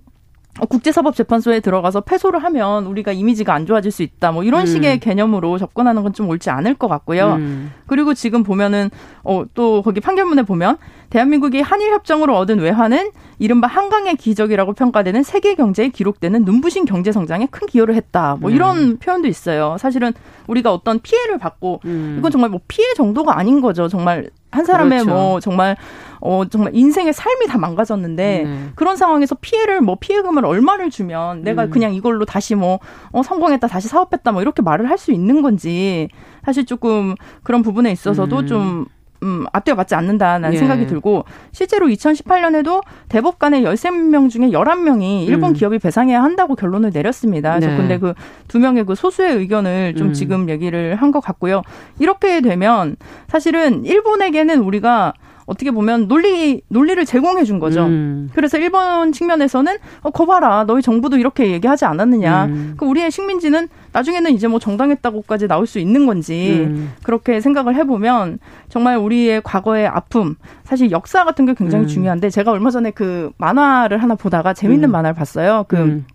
국제사법재판소에 들어가서 패소를 하면 우리가 이미지가 안 좋아질 수 있다. 뭐 이런 음. 식의 개념으로 접근하는 건 좀 옳지 않을 것 같고요. 음. 그리고 지금 보면은 어, 또 거기 판결문에 보면 대한민국이 한일 협정으로 얻은 외환은 이른바 한강의 기적이라고 평가되는 세계 경제에 기록되는 눈부신 경제 성장에 큰 기여를 했다. 뭐 네. 이런 음. 표현도 있어요. 사실은 우리가 어떤 피해를 받고 음. 이건 정말 뭐 피해 정도가 아닌 거죠. 정말 한 사람의 그렇죠. 뭐 정말 어 정말 인생의 삶이 다 망가졌는데 네. 그런 상황에서 피해를 뭐 피해금을 얼마를 주면 내가 음. 그냥 이걸로 다시 뭐 어, 성공했다 다시 사업했다 뭐 이렇게 말을 할 수 있는 건지 사실 조금 그런 부분에 있어서도 음. 좀 음, 앞뒤가 맞지 않는다는 예. 생각이 들고 실제로 2018년에도 대법 관의 13명 중에 11명이 일본 음. 기업이 배상해야 한다고 결론을 내렸습니다. 네. 근데 그 두 명의 그 소수의 의견을 좀 음. 지금 얘기를 한 것 같고요. 이렇게 되면 사실은 일본에게는 우리가 어떻게 보면 논리 논리를 제공해 준 거죠. 음. 그래서 일본 측면에서는 어 거봐라 너희 정부도 이렇게 얘기하지 않았느냐. 음. 그 우리의 식민지는 나중에는 이제 뭐 정당했다고까지 나올 수 있는 건지 음. 그렇게 생각을 해보면 정말 우리의 과거의 아픔 사실 역사 같은 게 굉장히 음. 중요한데 제가 얼마 전에 그 만화를 하나 보다가 재밌는 음. 만화를 봤어요. 그 음.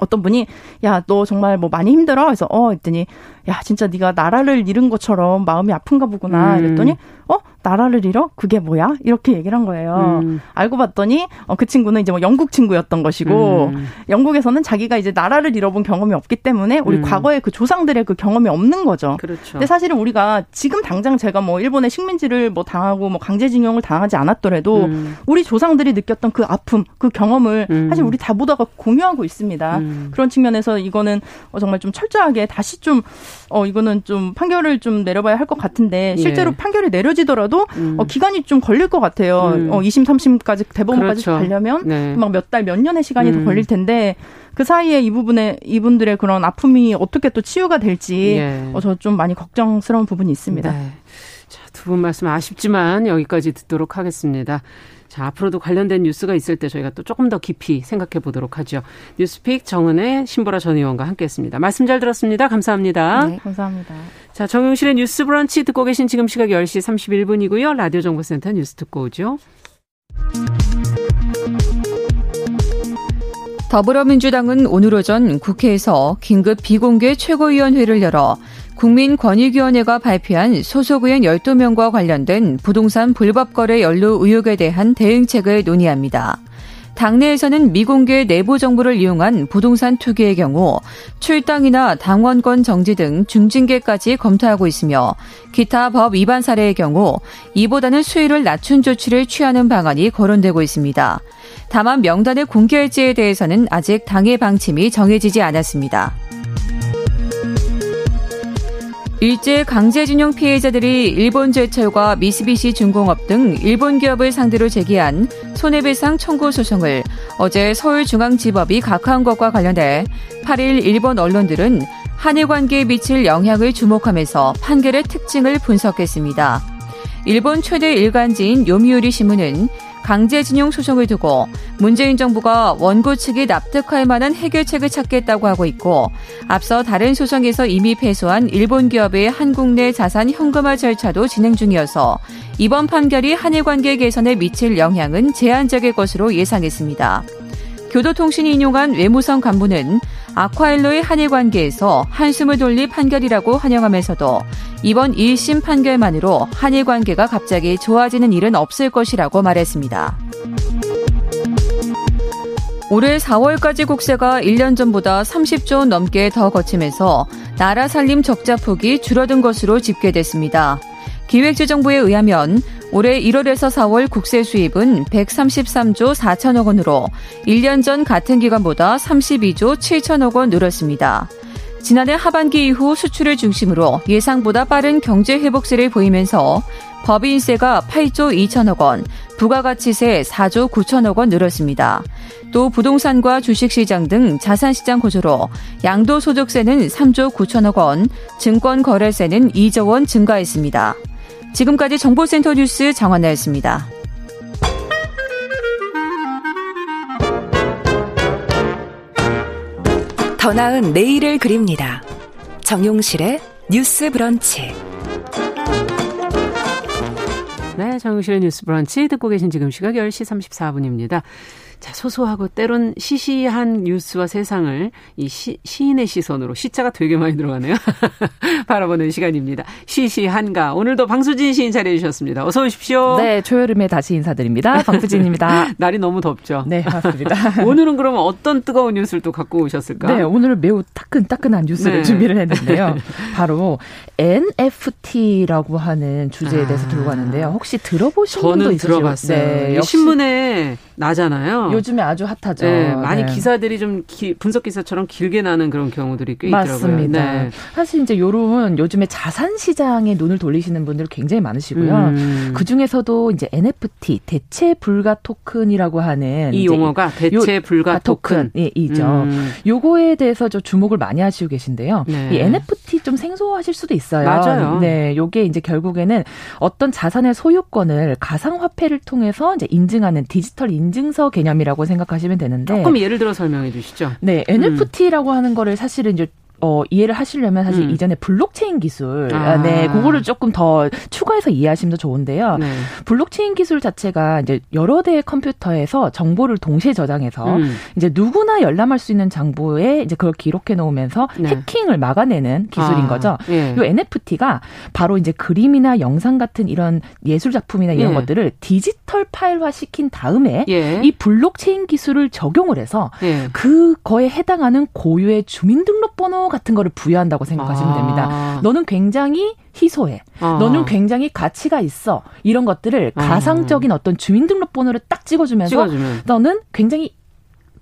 어떤 분이 야 너 정말 뭐 많이 힘들어 그래서 어 했더니 야 진짜 네가 나라를 잃은 것처럼 마음이 아픈가 보구나 음. 이랬더니 어 나라를 잃어? 그게 뭐야? 이렇게 얘기를 한 거예요. 음. 알고 봤더니 어, 그 친구는 이제 뭐 영국 친구였던 것이고 음. 영국에서는 자기가 이제 나라를 잃어본 경험이 없기 때문에 우리 음. 과거에 그 조상들의 그 경험이 없는 거죠. 그렇죠. 근데 사실은 우리가 지금 당장 제가 뭐 일본의 식민지를 뭐 당하고 뭐 강제징용을 당하지 않았더라도 음. 우리 조상들이 느꼈던 그 아픔, 그 경험을 음. 사실 우리 다 모두가 공유하고 있습니다. 음. 그런 측면에서 이거는 어, 정말 좀 철저하게 다시 좀 어, 이거는 좀 판결을 좀 내려봐야 할 것 같은데 실제로 예. 판결이 내려지 더라도 음. 어, 기간이 좀 걸릴 것 같아요. 음. 어, 2심, 3심까지 대법원까지 그렇죠. 가려면 네. 막몇 달, 몇 년의 시간이 더 음. 걸릴 텐데 그 사이에 이 부분에 이분들의 그런 아픔이 어떻게 또 치유가 될지 예. 어, 저 좀 많이 걱정스러운 부분이 있습니다. 네. 자, 두 분 말씀 아쉽지만 여기까지 듣도록 하겠습니다. 자, 앞으로도 관련된 뉴스가 있을 때 저희가 또 조금 더 깊이 생각해 보도록 하죠. 뉴스픽 정은의 신보라 전 의원과 함께 했습니다. 말씀 잘 들었습니다. 감사합니다. 네, 감사합니다. 자, 정용실의 뉴스 브런치 듣고 계신 지금 시각 10시 31분이고요. 라디오 정보센터 뉴스 듣고 오죠. 더불어민주당은 오늘 오전 국회에서 긴급 비공개 최고위원회를 열어 국민권익위원회가 발표한 소속 의원 12명과 관련된 부동산 불법 거래 연루 의혹에 대한 대응책을 논의합니다. 당내에서는 미공개 내부 정보를 이용한 부동산 투기의 경우 출당이나 당원권 정지 등 중징계까지 검토하고 있으며 기타 법 위반 사례의 경우 이보다는 수위를 낮춘 조치를 취하는 방안이 거론되고 있습니다. 다만 명단을 공개할지에 대해서는 아직 당의 방침이 정해지지 않았습니다. 일제 강제징용 피해자들이 일본제철과 미쓰비시 중공업 등 일본 기업을 상대로 제기한 손해배상 청구 소송을 어제 서울중앙지법이 각하한 것과 관련해 8일 일본 언론들은 한일 관계에 미칠 영향을 주목하면서 판결의 특징을 분석했습니다. 일본 최대 일간지인 요미우리 신문은 강제징용 소송을 두고 문재인 정부가 원고 측이 납득할 만한 해결책을 찾겠다고 하고 있고 앞서 다른 소송에서 이미 패소한 일본 기업의 한국 내 자산 현금화 절차도 진행 중이어서 이번 판결이 한일 관계 개선에 미칠 영향은 제한적일 것으로 예상했습니다. 교도통신이 인용한 외무성 간부는 아쿠아일로의 한일 관계에서 한숨을 돌릴 판결이라고 환영하면서도 이번 1심 판결만으로 한일 관계가 갑자기 좋아지는 일은 없을 것이라고 말했습니다. 올해 4월까지 국세가 1년 전보다 30조 원 넘게 더 거치면서 나라 살림 적자 폭이 줄어든 것으로 집계됐습니다. 기획재정부에 의하면 올해 1월에서 4월 국세 수입은 133조 4천억 원으로 1년 전 같은 기간보다 32조 7천억 원 늘었습니다. 지난해 하반기 이후 수출을 중심으로 예상보다 빠른 경제 회복세를 보이면서 법인세가 8조 2천억 원, 부가가치세 4조 9천억 원 늘었습니다. 또 부동산과 주식시장 등 자산시장 구조로 양도소득세는 3조 9천억 원, 증권거래세는 2조 원 증가했습니다. 지금까지 정보센터 뉴스 정한나였습니다. 더 나은 내일을 그립니다. 정용실의 뉴스 브런치. 네, 정용실의 뉴스 브런치 듣고 계신 지금 시각 10시 34분입니다. 자, 소소하고 때론 시시한 뉴스와 세상을 이 시, 시인의 시선으로 시자가 되게 많이 들어가네요. 바라보는 시간입니다. 시시한가. 오늘도 방수진 시인 자리해 주셨습니다. 어서 오십시오. 네, 초여름에 다시 인사드립니다. 방수진입니다. 날이 너무 덥죠. 네, 맞습니다. 오늘은 그러면 어떤 뜨거운 뉴스를 또 갖고 오셨을까? 네, 오늘은 매우 따끈따끈한 뉴스를 네. 준비를 했는데요. 바로 NFT라고 하는 주제에 대해서 아. 들고 왔는데요. 혹시 들어보신 분도 있으세요? 들어봤어요. 네, 신문에 나잖아요. 요즘에 아주 핫하죠. 네, 많이 네. 기사들이 좀 기, 분석 기사처럼 길게 나는 그런 경우들이 꽤 맞습니다. 있더라고요. 네. 사실 이제 요런 요즘에 자산 시장에 눈을 돌리시는 분들 굉장히 많으시고요. 음. 그 중에서도 이제 NFT 대체 불가 토큰이라고 하는 이 용어가 대체 불가 토큰. 이죠. 음. 요거에 대해서 좀 주목을 많이 하시고 계신데요. 네. 이 NFT 좀 생소하실 수도 있어요. 맞아요. 네, 요게 이제 결국에는 어떤 자산의 소유권을 가상화폐를 통해서 이제 인증하는 디지털 인증서 개념 이라고 생각하시면 되는데 조금 예를 들어 설명해 주시죠. 네, NFT라고 음. 하는 거를 사실은 이제 어, 이해를 하시려면 사실 음. 이전에 블록체인 기술, 아. 네, 그거를 조금 더 추가해서 이해하시면 더 좋은데요. 네. 블록체인 기술 자체가 이제 여러 대의 컴퓨터에서 정보를 동시에 저장해서 음. 이제 누구나 열람할 수 있는 정보에 이제 그걸 기록해 놓으면서 네. 해킹을 막아내는 기술인 아. 거죠. 예. 이 NFT가 바로 이제 그림이나 영상 같은 이런 예술 작품이나 이런 예. 것들을 디지털 파일화 시킨 다음에 예. 이 블록체인 기술을 적용을 해서 예. 그거에 해당하는 고유의 주민등록 번호 같은 거를 부여한다고 생각하시면 아. 됩니다. 너는 굉장히 희소해. 아. 너는 굉장히 가치가 있어. 이런 것들을 아. 가상적인 어떤 주민등록번호를 딱 찍어주면서 찍어주면. 너는 굉장히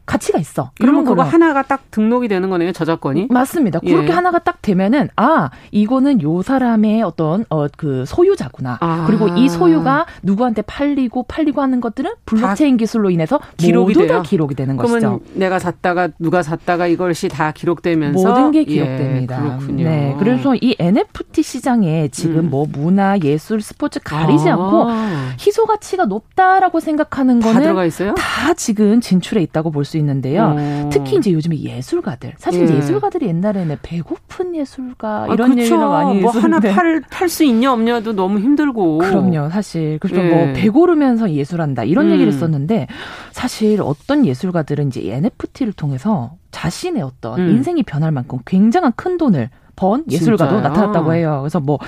가치가 있어. 그러면 그거 하나가 딱 등록이 되는 거네요, 저작권이? 맞습니다. 예. 그렇게 하나가 딱 되면은 아 이거는 요 사람의 어떤 어 그 소유자구나. 아. 그리고 이 소유가 누구한테 팔리고 팔리고 하는 것들은 블록체인 기술로 인해서 기록이 모두 돼요? 다 기록이 되는 것이죠. 내가 샀다가 누가 샀다가 이것이 다 기록되면서 모든 게 기록됩니다. 예, 그렇군요. 네, 그래서 이 NFT 시장에 지금 음. 뭐 문화, 예술, 스포츠 가리지 아. 않고 희소 가치가 높다라고 생각하는 거는 다 들어가 있어요? 다 지금 진출해 있다고 볼 수. 수 있는데요. 어. 특히 이제 요즘에 예술가들 사실 예. 예술가들이 옛날에는 배고픈 예술가 이런 아, 얘기를 많이 뭐 하나 팔 팔 수 있냐 없냐도 너무 힘들고 그럼요 사실 그래서 예. 뭐 배고르면서 예술한다 이런 음. 얘기를 썼는데 사실 어떤 예술가들은 이제 NFT를 통해서 자신의 어떤 음. 인생이 변할 만큼 굉장한 큰 돈을 번 예술가도 진짜요? 나타났다고 해요. 그래서 뭐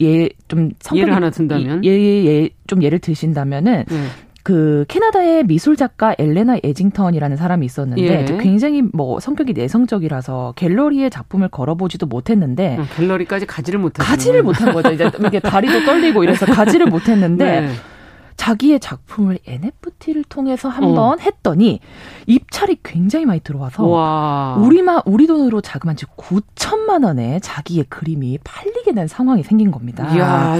예 좀 예를 하나 든다면 예예 예, 좀 예를 드신다면은 네. 그 캐나다의 미술 작가 엘레나 에징턴이라는 사람이 있었는데 예. 굉장히 뭐 성격이 내성적이라서 갤러리에 작품을 걸어보지도 못했는데 어, 갤러리까지 가지를 못한 가지를 못한 거죠. 이제 이게 다리도 떨리고 이래서 가지를 못했는데 네. 자기의 작품을 NFT를 통해서 한번 어. 했더니 입찰이 굉장히 많이 들어와서 와. 우리만 우리 돈으로 자그만치 9천만 원에 자기의 그림이 팔리게 된 상황이 생긴 겁니다. 이야,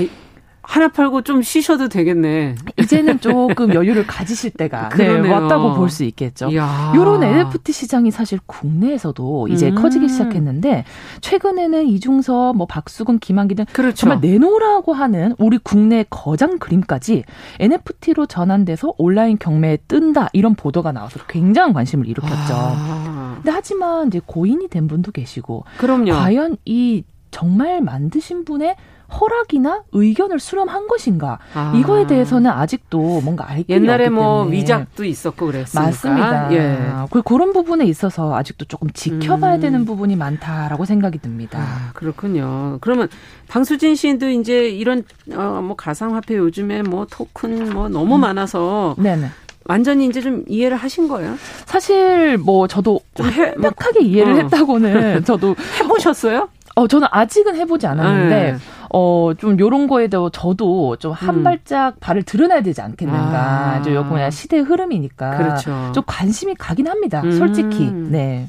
하나 팔고 좀 쉬셔도 되겠네. 이제는 조금 여유를 가지실 때가 네, 왔다고 볼 수 있겠죠. 이야. 이런 NFT 시장이 사실 국내에서도 이제 음. 커지기 시작했는데 최근에는 이중섭, 뭐 박수근, 김한기 등 그렇죠. 정말 내놓으라고 하는 우리 국내 거장 그림까지 NFT로 전환돼서 온라인 경매에 뜬다 이런 보도가 나와서 굉장한 관심을 일으켰죠. 아. 근데 하지만 이제 고인이 된 분도 계시고 그럼요. 과연 이 정말 만드신 분의 허락이나 의견을 수렴한 것인가 아. 이거에 대해서는 아직도 뭔가 알기 옛날에 뭐 때문에. 위작도 있었고 그랬으니까 맞습니다. 예. 그 그런 부분에 있어서 아직도 조금 지켜봐야 음. 되는 부분이 많다라고 생각이 듭니다. 아, 그렇군요. 그러면 방수진 씨도 이제 이런 어, 뭐 가상화폐 요즘에 뭐 토큰 뭐 너무 음. 많아서 네네. 완전히 이제 좀 이해를 하신 거예요? 사실 뭐 저도 좀 해, 완벽하게 이해를 어. 했다고는 저도 해보셨어요? 어, 저는 아직은 해보지 않았는데, 네. 어, 좀 요런 거에 대해 저도 좀한 음. 발짝 발을 드러내야 되지 않겠는가. 아. 좀 그냥 시대의 흐름이니까. 그렇죠. 좀 관심이 가긴 합니다. 음. 솔직히. 네.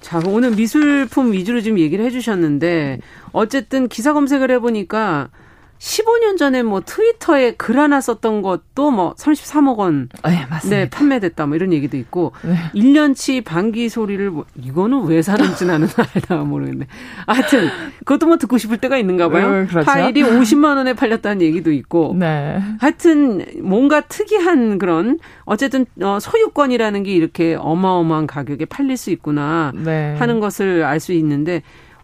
자, 오늘 미술품 위주로 지금 얘기를 해주셨는데, 어쨌든 기사 검색을 해보니까, 15년 전에 뭐 트위터에 글 하나 썼던 것도 뭐 33억 원 네, 네 판매됐다 뭐 이런 얘기도 있고 네. 1년치 방귀 소리를 뭐 이거는 왜 사는지 나는 알다 모르겠네. 하여튼 그것도 뭐 듣고 싶을 때가 있는가 봐요. 네, 그렇죠. 파일이 50만 원에 팔렸다는 얘기도 있고. 네. 하여튼 뭔가 특이한 그런 어쨌든 어, 소유권이라는 게 이렇게 어마어마한 가격에 팔릴 수 있구나 네. 하는 것을 알 수 있는데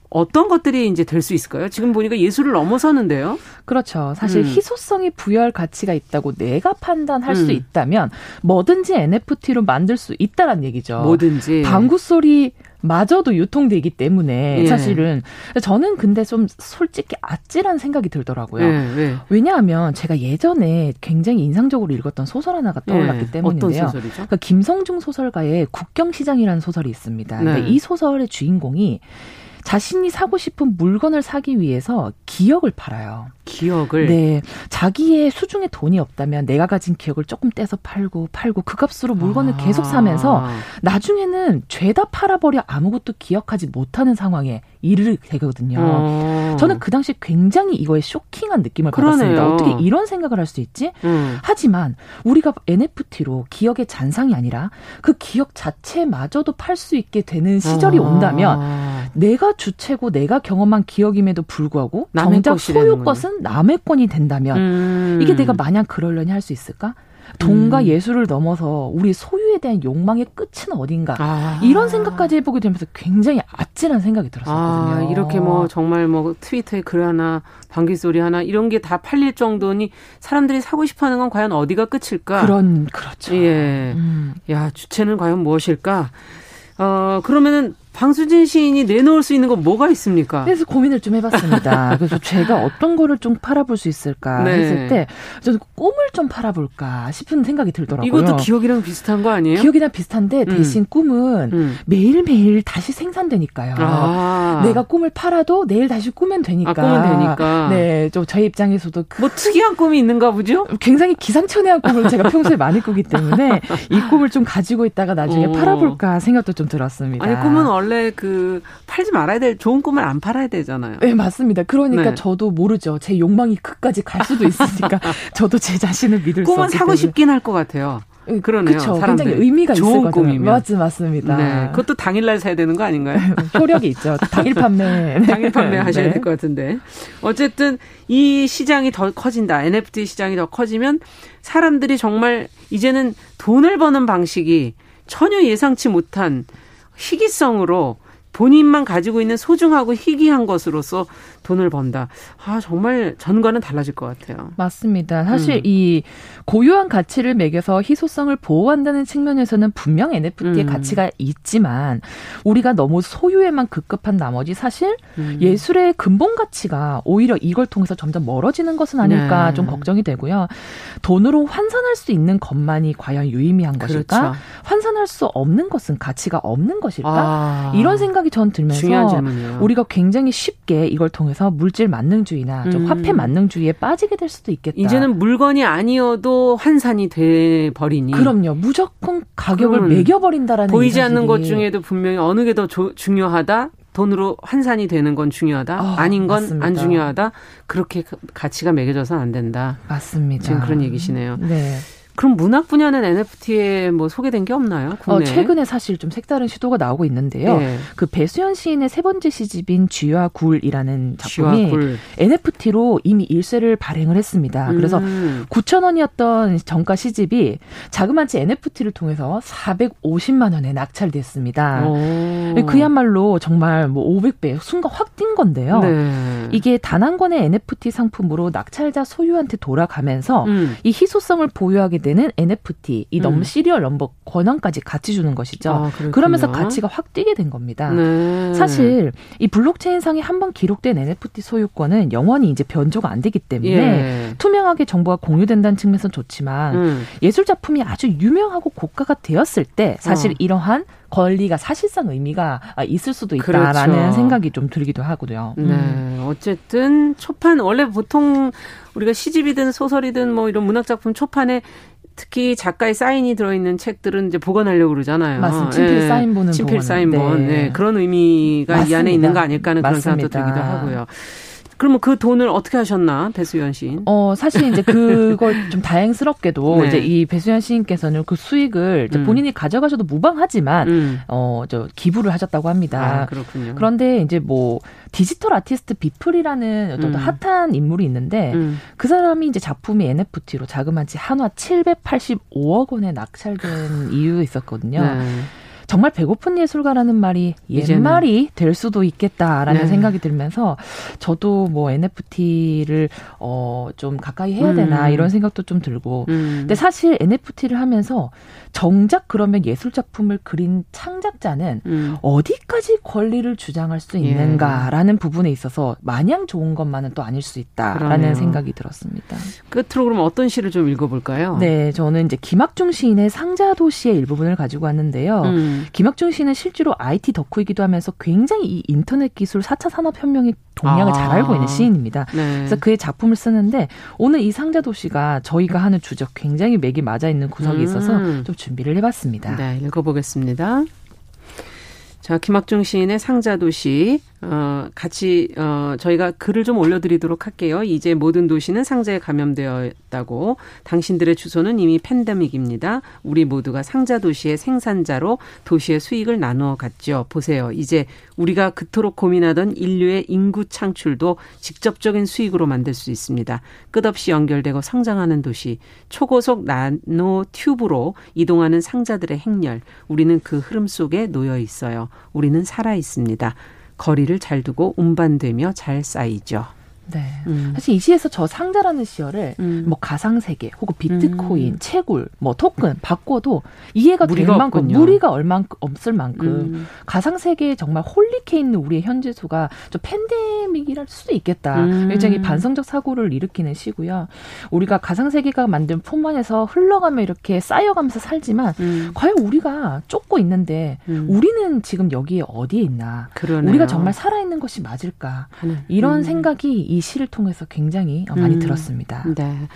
어떤 것들이 이제 될 수 있을까요? 지금 보니까 예술을 넘어서는데요. 그렇죠. 사실 음. 희소성이 부여할 가치가 있다고 내가 판단할 음. 수 있다면 뭐든지 NFT로 만들 수 있다란 얘기죠. 뭐든지. 방구 소리 마저도 유통되기 때문에 예. 사실은 저는 근데 좀 솔직히 아찔한 생각이 들더라고요. 예, 예. 왜냐하면 제가 예전에 굉장히 인상적으로 읽었던 소설 하나가 떠올랐기 예. 때문인데요. 어떤 소설이죠? 그러니까 김성중 소설가의 국경시장이라는 소설이 있습니다. 그러니까 네. 이 소설의 주인공이 자신이 사고 싶은 물건을 사기 위해서 기억을 팔아요. 기억을 네 자기의 수중에 돈이 없다면 내가 가진 기억을 조금 떼서 팔고 팔고 그 값으로 물건을 아. 계속 사면서 나중에는 죄다 팔아버려 아무것도 기억하지 못하는 상황에 이르게 되거든요. 어. 저는 그 당시 굉장히 이거에 쇼킹한 느낌을 그러네요. 받았습니다. 어떻게 이런 생각을 할 수 있지? 음. 하지만 우리가 NFT로 기억의 잔상이 아니라 그 기억 자체마저도 팔 수 있게 되는 시절이 아. 온다면 내가 주체고 내가 경험한 기억임에도 불구하고 정작 소유 것은 남의 권이 된다면 음. 이게 내가 마냥 그러려니 할 수 있을까? 돈과 음. 예술을 넘어서 우리 소유에 대한 욕망의 끝은 어딘가 아. 이런 생각까지 해보게 되면서 굉장히 아찔한 생각이 들었었거든요. 아, 이렇게 뭐 정말 뭐 트위터에 글 하나 방귀 소리 하나 이런 게 다 팔릴 정도니 사람들이 사고 싶어하는 건 과연 어디가 끝일까? 그런 그렇죠. 예, 음. 야 주체는 과연 무엇일까? 어 그러면은 방수진 시인이 내놓을 수 있는 건 뭐가 있습니까? 그래서 고민을 좀 해봤습니다. 그래서 제가 어떤 거를 좀 팔아볼 수 있을까 네. 했을 때 저는 꿈을 좀 팔아볼까 싶은 생각이 들더라고요. 이것도 기억이랑 비슷한 거 아니에요? 기억이랑 비슷한데 음. 대신 음. 꿈은 음. 매일매일 다시 생산되니까요. 아. 내가 꿈을 팔아도 내일 다시 꾸면 되니까. 아, 꾸면 되니까. 네, 좀 저희 입장에서도 뭐 특이한 꿈이 있는가 보죠? 굉장히 기상천외한 꿈을 제가 평소에 많이 꾸기 때문에 이 꿈을 좀 가지고 있다가 나중에 오. 팔아볼까 생각도 좀 들었습니다. 아니 꿈은 원래 그 팔지 말아야 될 좋은 꿈을 안 팔아야 되잖아요. 네, 맞습니다. 그러니까 네. 저도 모르죠. 제 욕망이 그까지 갈 수도 있으니까 저도 제 자신을 믿을 수 없기 꿈은 사고 싶긴 할 것 같아요. 그러네요. 그쵸, 굉장히 의미가 좋은 꿈이면 맞지 맞습니다. 네. 그것도 당일날 사야 되는 거 아닌가요? 효력이 있죠. 당일 판매. 당일 판매 하셔야 네. 될것 같은데. 어쨌든 이 시장이 더 커진다. NFT 시장이 더 커지면 사람들이 정말 이제는 돈을 버는 방식이 전혀 예상치 못한 희귀성으로 본인만 가지고 있는 소중하고 희귀한 것으로서 돈을 번다. 아, 정말 전과는 달라질 것 같아요. 맞습니다. 사실 음. 이 고유한 가치를 매겨서 희소성을 보호한다는 측면에서는 분명 NFT의 음. 가치가 있지만 우리가 너무 소유에만 급급한 나머지 사실 음. 예술의 근본 가치가 오히려 이걸 통해서 점점 멀어지는 것은 아닐까 네. 좀 걱정이 되고요. 돈으로 환산할 수 있는 것만이 과연 유의미한 것일까? 그렇죠. 환산할 수 없는 것은 가치가 없는 것일까? 아. 이런 생각 이 전 들면서 우리가 굉장히 쉽게 이걸 통해서 물질 만능주의나 좀 음. 화폐 만능주의에 빠지게 될 수도 있겠다. 이제는 물건이 아니어도 환산이 돼 버리니. 그럼요. 무조건 가격을 매겨 버린다라는 보이지 않는 것 중에도 분명히 어느 게 더 중요하다. 돈으로 환산이 되는 건 중요하다. 어, 아닌 건 안 중요하다. 그렇게 가치가 매겨져서는 안 된다. 맞습니다. 지금 그런 얘기시네요. 네. 그럼 문학 분야는 NFT에 뭐 소개된 게 없나요? 어, 최근에 사실 좀 색다른 시도가 나오고 있는데요. 네. 그 배수연 시인의 세 번째 시집인 쥐와 굴이라는 작품이 굴. NFT로 이미 일쇄를 발행을 했습니다. 음. 그래서 9천 원이었던 정가 시집이 자그마치 NFT를 통해서 450만 원에 낙찰됐습니다. 오. 그야말로 정말 뭐 500배 순간 확 뛴 건데요. 네. 이게 단 한 권의 NFT 상품으로 낙찰자 소유한테 돌아가면서 음. 이 희소성을 보유하게 되는 NFT 이 넘 음. serial number 권한까지 같이 주는 것이죠. 아, 그러면서 가치가 확 뛰게 된 겁니다. 네. 사실 이 블록체인상에 한번 기록된 NFT 소유권은 영원히 이제 변조가 안 되기 때문에 예. 투명하게 정보가 공유된다는 측면에서 좋지만 음. 예술 작품이 아주 유명하고 고가가 되었을 때 사실 어. 이러한 권리가 사실상 의미가 있을 수도 있다라는 그렇죠. 생각이 좀 들기도 하고요. 네. 음. 어쨌든 초판 원래 보통 우리가 시집이든 소설이든 뭐 이런 문학 작품 초판에 특히 작가의 사인이 들어있는 책들은 이제 보관하려고 그러잖아요. 맞습니다. 친필 네. 사인본은 친필 사인본. 네. 네. 그런 의미가 맞습니다. 이 안에 있는 거 아닐까 하는 그런 생각도 들기도 하고요. 그러면 그 돈을 어떻게 하셨나 배수연 시인? 어 사실 이제 그걸 좀 다행스럽게도 네. 이제 이 배수연 시인께서는 그 수익을 음. 본인이 가져가셔도 무방하지만 음. 어저 기부를 하셨다고 합니다. 아, 그렇군요. 그런데 이제 뭐 디지털 아티스트 비플이라는 어떤 음. 핫한 인물이 있는데 음. 그 사람이 이제 작품이 NFT로 자그마치 한화 785억 원에 낙찰된 이유가 있었거든요. 네. 정말 배고픈 예술가라는 말이 옛말이 될 수도 있겠다라는 네. 생각이 들면서 저도 뭐 NFT를 어 좀 가까이 해야 되나 음. 이런 생각도 좀 들고 음. 근데 사실 NFT를 하면서 정작 그러면 예술 작품을 그린 창작자는 음. 어디까지 권리를 주장할 수 있는가라는 예. 부분에 있어서 마냥 좋은 것만은 또 아닐 수 있다라는 그러네요. 생각이 들었습니다. 끝으로 그럼 어떤 시를 좀 읽어볼까요? 네, 저는 이제 김학중 시인의 상자도시의 일부분을 가지고 왔는데요. 음. 음. 김학중 씨는 실제로 IT 덕후이기도 하면서 굉장히 이 인터넷 기술 4차 산업혁명의 동향을 아. 잘 알고 있는 시인입니다. 네. 그래서 그의 작품을 쓰는데 오늘 이 상자 도시가 저희가 하는 주적 굉장히 맥이 맞아 있는 구석이 있어서 음. 좀 준비를 해봤습니다. 네, 읽어보겠습니다. 자, 김학중 시인의 상자도시 어, 같이, 어, 저희가 글을 좀 올려드리도록 할게요. 이제 모든 도시는 상자에 감염되었다고. 당신들의 주소는 이미 팬데믹입니다. 우리 모두가 상자 도시의 생산자로 도시의 수익을 나누어 갔죠. 보세요. 이제 우리가 그토록 고민하던 인류의 인구 창출도 직접적인 수익으로 만들 수 있습니다. 끝없이 연결되고 성장하는 도시, 초고속 나노 튜브로 이동하는 상자들의 행렬. 우리는 그 흐름 속에 놓여 있어요. 우리는 살아 있습니다. 거리를 잘 두고 운반되며 잘 쌓이죠. 네. 음. 사실 이 시에서 저 상자라는 시어를 음. 뭐 가상 세계 혹은 비트코인, 음. 채굴, 뭐 토큰 바꿔도 이해가 될 만큼 없군요. 무리가 얼만큼 없을 만큼 음. 가상 세계에 정말 홀릭해 있는 우리의 현재 수가 좀 팬데믹이랄 수도 있겠다. 음. 굉장히 반성적 사고를 일으키는 시고요. 우리가 가상 세계가 만든 품 안에서 흘러가며 이렇게 쌓여가면서 살지만 음. 과연 우리가 쫓고 있는데 우리는 지금 여기에 어디에 있나? 그러네요. 우리가 정말 살아 있는 것이 맞을까? 이런 생각이 이 시를 통해서 굉장히 많이 음. 들었습니다. 네.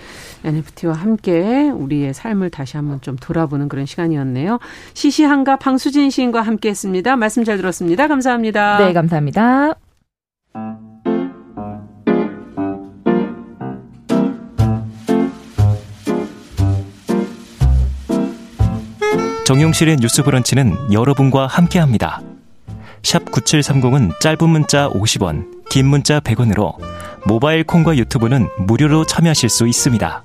NFT와 함께 우리의 삶을 다시 한번 좀 돌아보는 그런 시간이었네요. 시시한가 방수진 시인과 함께 했습니다. 말씀 잘 들었습니다. 감사합니다. 네, 감사합니다. 정용실의 뉴스 브런치는 여러분과 함께합니다. 샵 9730은 짧은 문자 50원, 긴 문자 100원으로 모바일 콩과 유튜브는 무료로 참여하실 수 있습니다.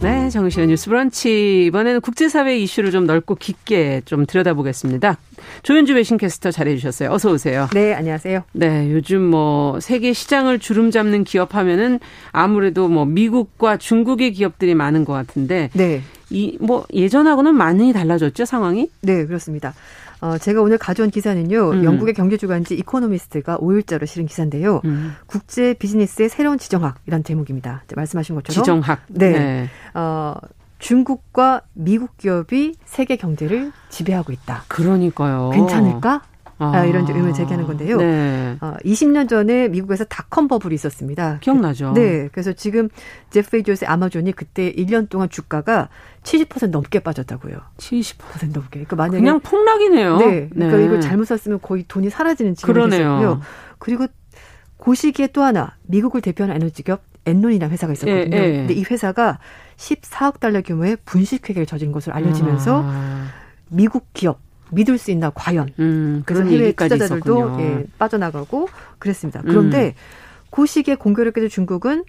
네, 정신의 뉴스 브런치. 이번에는 국제사회 이슈를 좀 넓고 깊게 좀 들여다보겠습니다. 조현주 외신캐스터 잘해주셨어요. 어서 오세요. 네, 안녕하세요. 네, 요즘 뭐 세계 시장을 주름 잡는 기업 하면은 아무래도 뭐 미국과 중국의 기업들이 많은 것 같은데. 네. 이 뭐 예전하고는 많이 달라졌죠 상황이? 네, 그렇습니다. 어, 제가 오늘 가져온 기사는요. 음. 영국의 경제주간지 이코노미스트가 5일자로 실은 기사인데요. 음. 국제 비즈니스의 새로운 지정학이란 제목입니다. 말씀하신 것처럼 지정학. 네. 네. 어, 중국과 미국 기업이 세계 경제를 지배하고 있다. 그러니까요. 괜찮을까? 아. 이런 의문을 제기하는 건데요. 네. 어, 20년 전에 미국에서 닷컴 버블이 있었습니다. 기억나죠? 네. 그래서 지금 제프 베이조스의 아마존이 그때 1년 동안 주가가 70% 넘게 빠졌다고요. 70% 넘게. 그러니까 만약에 그냥 폭락이네요. 네. 그러니까 네. 이걸 잘못 썼으면 거의 돈이 사라지는 지경이 있었고요. 그리고 그 시기에 또 하나 미국을 대표하는 에너지 기업 엔론이라는 회사가 있었거든요. 예, 예. 근데 이 회사가 14억 달러 규모의 분식회계를 저지른 것으로 알려지면서 아. 미국 기업 믿을 수 있나 과연. 음, 그래서 해외 투자자들도 예, 빠져나가고 그랬습니다. 그런데 음. 그 시기에 공교롭게도 중국은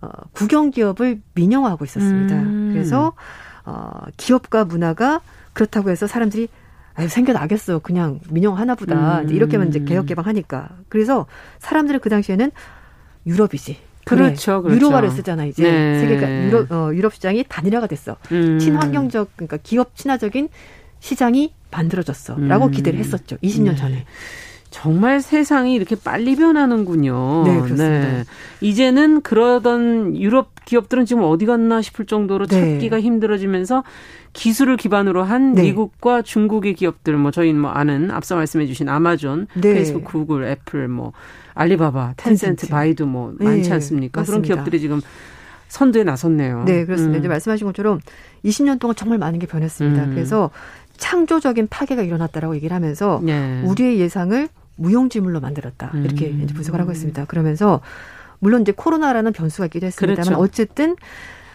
어, 국영 기업을 민영화하고 있었습니다. 음. 그래서 어, 기업과 문화가 그렇다고 해서 사람들이 아유 생겨나겠어 그냥 민영 하나보다 음. 이렇게만 이제 개혁 개방하니까 그래서 사람들은 그 당시에는 유럽이지 그렇죠, 그렇죠. 유로화를 쓰잖아 이제 네. 세계가 유럽 어, 유럽 시장이 단일화가 됐어 음. 친환경적 그러니까 기업 친화적인 시장이 만들어졌어라고 음. 기대를 했었죠. 20년 네. 전에. 정말 세상이 이렇게 빨리 변하는군요. 네, 그렇습니다. 네. 이제는 그러던 유럽 기업들은 지금 어디 갔나 싶을 정도로 네. 찾기가 힘들어지면서 기술을 기반으로 한 네. 미국과 중국의 기업들, 뭐 저희는 뭐 아는 앞서 말씀해 주신 아마존, 네. 페이스북, 구글, 애플, 뭐 알리바바, 텐센트, 바이두 뭐 많지 네, 않습니까? 그런 기업들이 지금 선두에 나섰네요. 네, 그렇습니다. 음. 이제 말씀하신 것처럼 20년 동안 정말 많은 게 변했습니다. 음. 그래서 창조적인 파괴가 일어났다라고 얘기를 하면서 네. 우리의 예상을 무용지물로 만들었다 이렇게 음. 이제 분석을 하고 있습니다. 그러면서 물론 이제 코로나라는 변수가 있기도 했습니다만 그렇죠. 어쨌든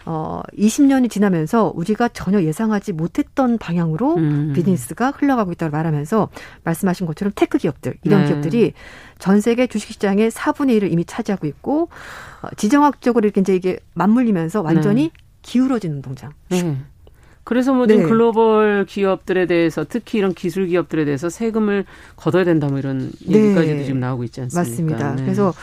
어 20년이 지나면서 우리가 전혀 예상하지 못했던 방향으로 음. 비즈니스가 흘러가고 있다고 말하면서 말씀하신 것처럼 테크 기업들 이런 네. 기업들이 전 세계 주식시장의 4분의 1을 이미 차지하고 있고 어, 지정학적으로 이렇게 이제 이게 맞물리면서 완전히 네. 기울어지는 동장. 네. 그래서 뭐 지금 네. 글로벌 기업들에 대해서 특히 이런 기술 기업들에 대해서 세금을 걷어야 된다 뭐 이런 네. 얘기까지도 지금 나오고 있지 않습니까? 맞습니다. 네. 그래서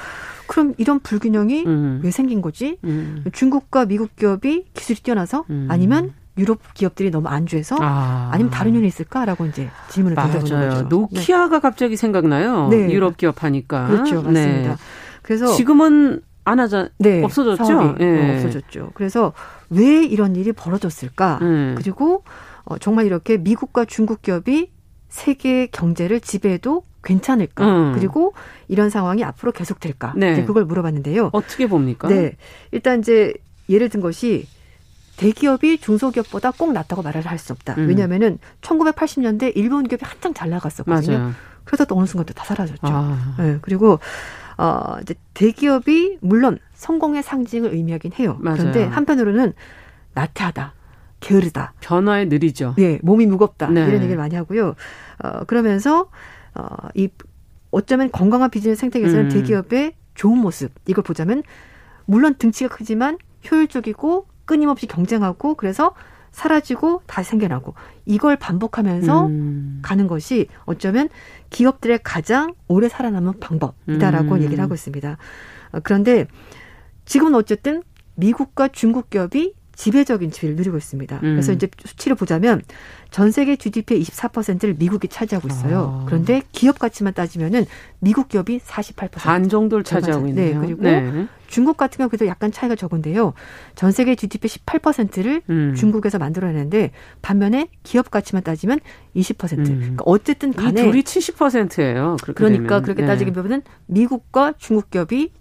그럼 이런 불균형이 음. 왜 생긴 거지? 음. 중국과 미국 기업이 기술이 뛰어나서 음. 아니면 유럽 기업들이 너무 안주해서 아. 니면 다른 요인이 있을까라고 이제 질문을 던져보는 거죠. 노키아가 네. 갑자기 생각나요. 네. 유럽 기업 하니까. 그렇죠, 맞습니다. 네. 그래서 지금은 안 하자 네, 없어졌죠. 네. 없어졌죠. 그래서 왜 이런 일이 벌어졌을까? 음. 그리고 어, 정말 이렇게 미국과 중국 기업이 세계 경제를 지배해도 괜찮을까? 음. 그리고 이런 상황이 앞으로 계속될까? 네. 그걸 물어봤는데요. 어떻게 봅니까? 네. 일단 이제 예를 든 것이 대기업이 중소기업보다 꼭 낫다고 말을 할 수 없다. 음. 왜냐하면은 1980년대 일본 기업이 한창 잘 나갔었거든요. 맞아요. 그러다 또 어느 순간 또 다 사라졌죠. 아. 네, 그리고 어 이제 대기업이 물론 성공의 상징을 의미하긴 해요. 맞아요. 그런데 한편으로는 나태하다. 게으르다. 변화에 느리죠. 네, 몸이 무겁다. 네. 이런 얘기를 많이 하고요. 어, 그러면서, 어, 이, 어쩌면 건강한 비즈니스 생태계에서는 음. 대기업의 좋은 모습, 이걸 보자면, 물론 등치가 크지만 효율적이고 끊임없이 경쟁하고 그래서 사라지고 다시 생겨나고 이걸 반복하면서 음. 가는 것이 어쩌면 기업들의 가장 오래 살아남은 방법이다라고 음. 얘기를 하고 있습니다. 어, 그런데 지금은 어쨌든 미국과 중국 기업이 지배적인 지위를 누리고 있습니다. 음. 그래서 이제 수치를 보자면 전 세계 GDP의 24%를 미국이 차지하고 있어요. 아. 그런데 기업 가치만 따지면은 미국 기업이 48%. 반 정도를 차지하고 있네요. 네, 그리고 네. 중국 같은 경우 그래도 약간 차이가 적은데요. 전 세계 GDP 18%를 음. 중국에서 만들어내는데 반면에 기업 가치만 따지면 20%. 음. 그러니까 어쨌든 간에 이 둘이 70%예요. 그러니까 되면. 그렇게 네. 따지게 보면은 미국과 중국 기업이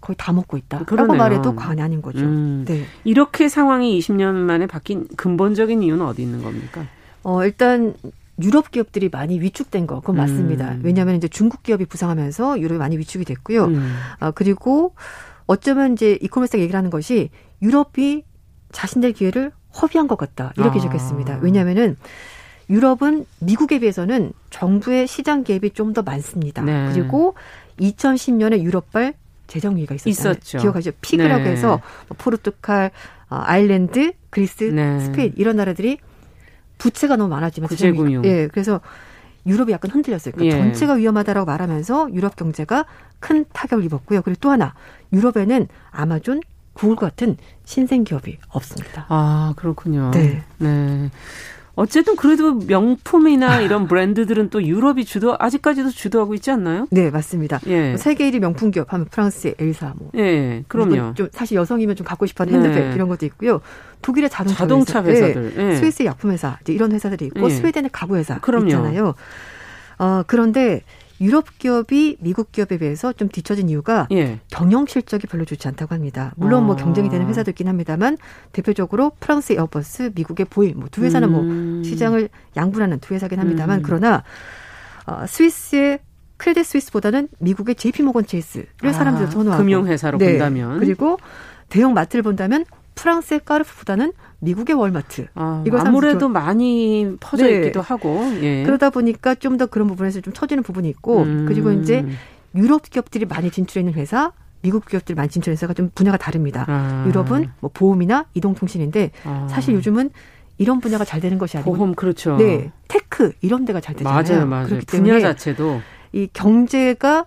거의 다 먹고 있다. 라고 말해도 과언이 아닌 거죠. 음. 네. 이렇게 상황이 20년 만에 바뀐 근본적인 이유는 어디 있는 겁니까? 어, 일단 유럽 기업들이 많이 위축된 거, 그건 맞습니다. 음. 왜냐하면 이제 중국 기업이 부상하면서 유럽이 많이 위축이 됐고요. 음. 아, 그리고 어쩌면 이제 이코노미스트 얘기를 하는 것이 유럽이 자신들 기회를 허비한 것 같다. 이렇게 아. 적혔습니다. 왜냐하면은 유럽은 미국에 비해서는 정부의 시장 개입이 좀 더 많습니다. 네. 그리고 2010년에 유럽발 재정 위기가 있었잖아요. 있었죠. 기억하죠? PIG라고 네. 해서 뭐 포르투갈, 어, 아일랜드, 그리스, 네. 스페인 이런 나라들이 부채가 너무 많아지면 구제금융. 예, 그래서 유럽이 약간 흔들렸어요. 그러니까 예. 전체가 위험하다라고 말하면서 유럽 경제가 큰 타격을 입었고요. 그리고 또 하나 유럽에는 아마존, 구글 같은 신생 기업이 없습니다. 아 그렇군요. 네. 네. 어쨌든 그래도 명품이나 아. 이런 브랜드들은 또 유럽이 주도 아직까지도 주도하고 있지 않나요? 네, 맞습니다. 예. 뭐 세계 1위 명품 기업 하면 프랑스의 엘사 뭐. 예, 그럼요. 좀 사실 여성이면 좀 갖고 싶어하는 핸드백 네. 이런 것도 있고요. 독일의 자동차, 자동차 회사, 들 예. 스위스의 약품 회사 이런 회사들이 있고 예. 스웨덴의 가구 회사 그럼요. 있잖아요. 어, 그런데 유럽 기업이 미국 기업에 비해서 좀 뒤처진 이유가 예. 경영 실적이 별로 좋지 않다고 합니다. 물론 뭐 아. 뭐 경쟁이 되는 회사도 있긴 합니다만 대표적으로 프랑스 에어버스, 미국의 보잉 뭐 두 회사는 뭐 음. 뭐 시장을 양분하는 두 회사긴 합니다만 음. 그러나 어, 스위스의 크레딧 스위스보다는 미국의 JP 모건 체이스를 아, 사람들이 선호하고 금융 회사로 네. 본다면 그리고 대형 마트를 본다면 프랑스의 까르푸보다는 미국의 월마트. 아, 이걸 아무래도 많이 퍼져 네. 있기도 하고 예. 그러다 보니까 좀 더 그런 부분에서 좀 처지는 부분이 있고 음. 그리고 이제 유럽 기업들이 많이 진출해 있는 회사 미국 기업들이 많이 진출해 있는 회사가 좀 분야가 다릅니다. 아. 유럽은 뭐 보험이나 이동통신인데 아. 사실 요즘은 이런 분야가 잘 되는 것이 아니고 보험 그렇죠. 네, 테크 이런 데가 잘 되잖아요. 맞아요, 맞아요. 그렇기 분야 자체도 이 경제가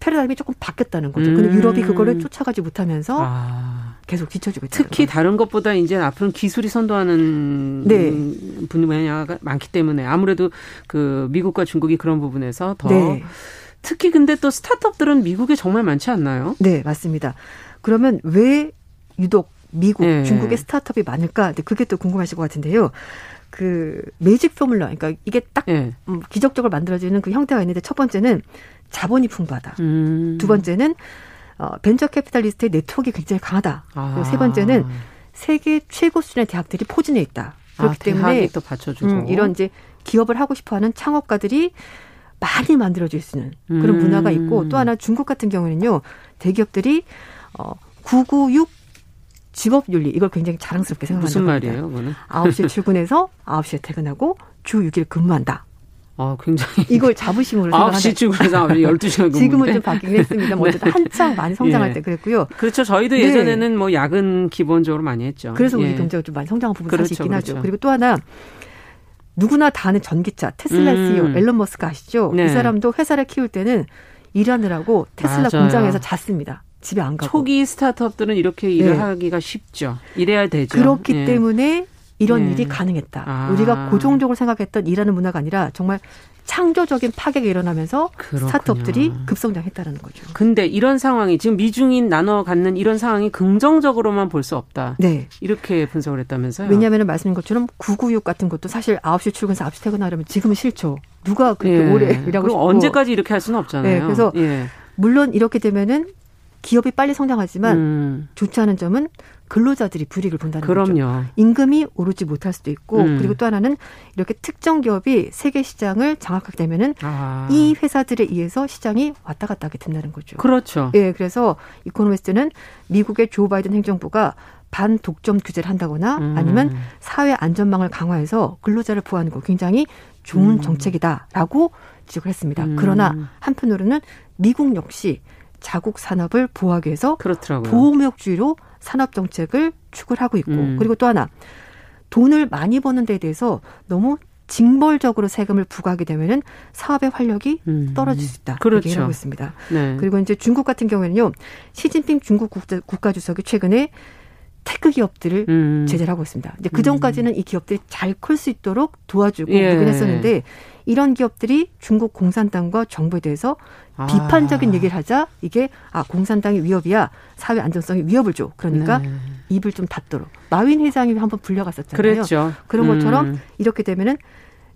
패러다임이 조금 바뀌었다는 거죠. 음. 근데 유럽이 그거를 쫓아가지 못하면서 아. 계속 뒤처지고 있다. 특히 다른 것보다 이제 앞으로는 기술이 선도하는 네. 분야가 많기 때문에 아무래도 그 미국과 중국이 그런 부분에서 더 네. 특히 근데 또 스타트업들은 미국에 정말 많지 않나요? 네, 맞습니다. 그러면 왜 유독 미국, 네. 중국의 스타트업이 많을까? 그게 또 궁금하실 것 같은데요. 그 매직 포뮬러, 그러니까 이게 딱 네. 기적적으로 만들어지는 그 형태가 있는데 첫 번째는 자본이 풍부하다. 음. 두 번째는 어, 벤처 캐피탈리스트의 네트워크가 굉장히 강하다. 아. 그리고 세 번째는 세계 최고 수준의 대학들이 포진해 있다. 그렇기 아, 때문에 또 받쳐주고 음, 이런 이제 기업을 하고 싶어하는 창업가들이 많이 만들어질 수 있는 그런 음. 문화가 있고 또 하나 중국 같은 경우는요 대기업들이 어 996 직업윤리 이걸 굉장히 자랑스럽게 생각한다. 무슨 말이에요, 그거는? 9시에 출근해서 9시에 퇴근하고 주 6일 근무한다. 아, 굉장히. 이걸 자부심으로 생각하는. 9시 출근해서 12시간 근무. 지금은 좀 바뀌긴 했습니다. 뭐 어쨌든 한창 많이 성장할 예. 때 그랬고요. 그렇죠. 저희도 네. 예전에는 뭐 야근 기본적으로 많이 했죠. 그래서 우리 예. 경제가 좀 많이 성장한 부분이 그렇죠, 사실 있긴 그렇죠. 하죠. 그리고 또 하나 누구나 다 아는 전기차 테슬라 음. CEO 앨런 머스크 아시죠? 네. 이 사람도 회사를 키울 때는 일하느라고 테슬라 맞아요. 공장에서 잤습니다. 집에 안 가고. 초기 스타트업들은 이렇게 일을 네. 하기가 쉽죠. 이래야 되죠. 그렇기 예. 때문에 이런 네. 일이 가능했다. 아. 우리가 고정적으로 생각했던 일하는 문화가 아니라 정말 창조적인 파괴가 일어나면서 그렇군요. 스타트업들이 급성장했다는 거죠. 근데 이런 상황이 지금 미중인 나눠 갖는 이런 상황이 긍정적으로만 볼 수 없다. 네. 이렇게 분석을 했다면서요. 왜냐하면 말씀인 것처럼 996 같은 것도 사실 9시 출근해서 9시 퇴근하려면 지금은 싫죠. 누가 그렇게 예. 오래 일하고 싶고. 언제까지 이렇게 할 수는 없잖아요. 네. 그래서 예. 물론 이렇게 되면은 기업이 빨리 성장하지만 음. 좋지 않은 점은 근로자들이 불이익을 본다는 그럼요. 거죠. 임금이 오르지 못할 수도 있고 음. 그리고 또 하나는 이렇게 특정 기업이 세계 시장을 장악하게 되면은 아. 이 회사들에 의해서 시장이 왔다 갔다 하게 된다는 거죠. 그렇죠. 예, 그래서 이코노미스트는 미국의 조 바이든 행정부가 반독점 규제를 한다거나 음. 아니면 사회 안전망을 강화해서 근로자를 보호하는 거 굉장히 좋은 음. 정책이다라고 지적을 했습니다. 음. 그러나 한편으로는 미국 역시 자국 산업을 보호하기 위해서 그렇더라고요. 보호무역주의로 산업 정책을 추구를 하고 있고 음. 그리고 또 하나 돈을 많이 버는 데에 대해서 너무 징벌적으로 세금을 부과하게 되면은 사업의 활력이 음. 떨어질 수 있다. 그렇죠. 얘기하고 있습니다. 네. 그리고 이제 중국 같은 경우에는요. 시진핑 중국 국가 주석이 최근에 테크 기업들을 음. 제재를 하고 있습니다. 이제 그 전까지는 음. 이 기업들이 잘 클 수 있도록 도와주고 예. 그러긴 했었는데 이런 기업들이 중국 공산당과 정부에 대해서 아. 비판적인 얘기를 하자 이게 아 공산당이 위협이야 사회 안정성이 위협을 줘 그러니까 네. 입을 좀 닫도록 마윈 회장이 한번 불려갔었잖아요. 그랬죠. 그런 것처럼 음. 이렇게 되면은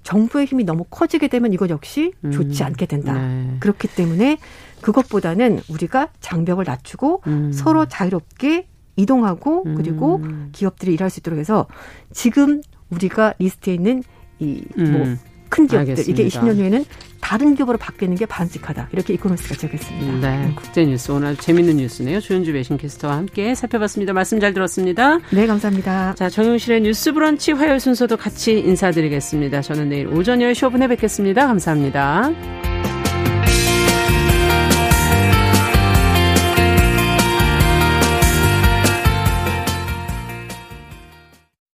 정부의 힘이 너무 커지게 되면 이것 역시 좋지 음. 않게 된다. 네. 그렇기 때문에 그것보다는 우리가 장벽을 낮추고 음. 서로 자유롭게 이동하고 그리고 음. 기업들이 일할 수 있도록 해서 지금 우리가 리스트에 있는 이 뭐 음. 큰 기업들 알겠습니다. 이게 20년 후에는 다른 기업으로 바뀌는 게 바람직하다. 이렇게 이코노미스트가 지적했습니다. 네, 국제 뉴스 오늘 재밌는 뉴스네요. 조현주 외신 캐스터와 함께 살펴봤습니다. 말씀 잘 들었습니다. 네, 감사합니다. 자, 정용실의 뉴스 브런치 화요일 순서도 같이 인사드리겠습니다. 저는 내일 오전 10시 5분에 뵙겠습니다. 감사합니다.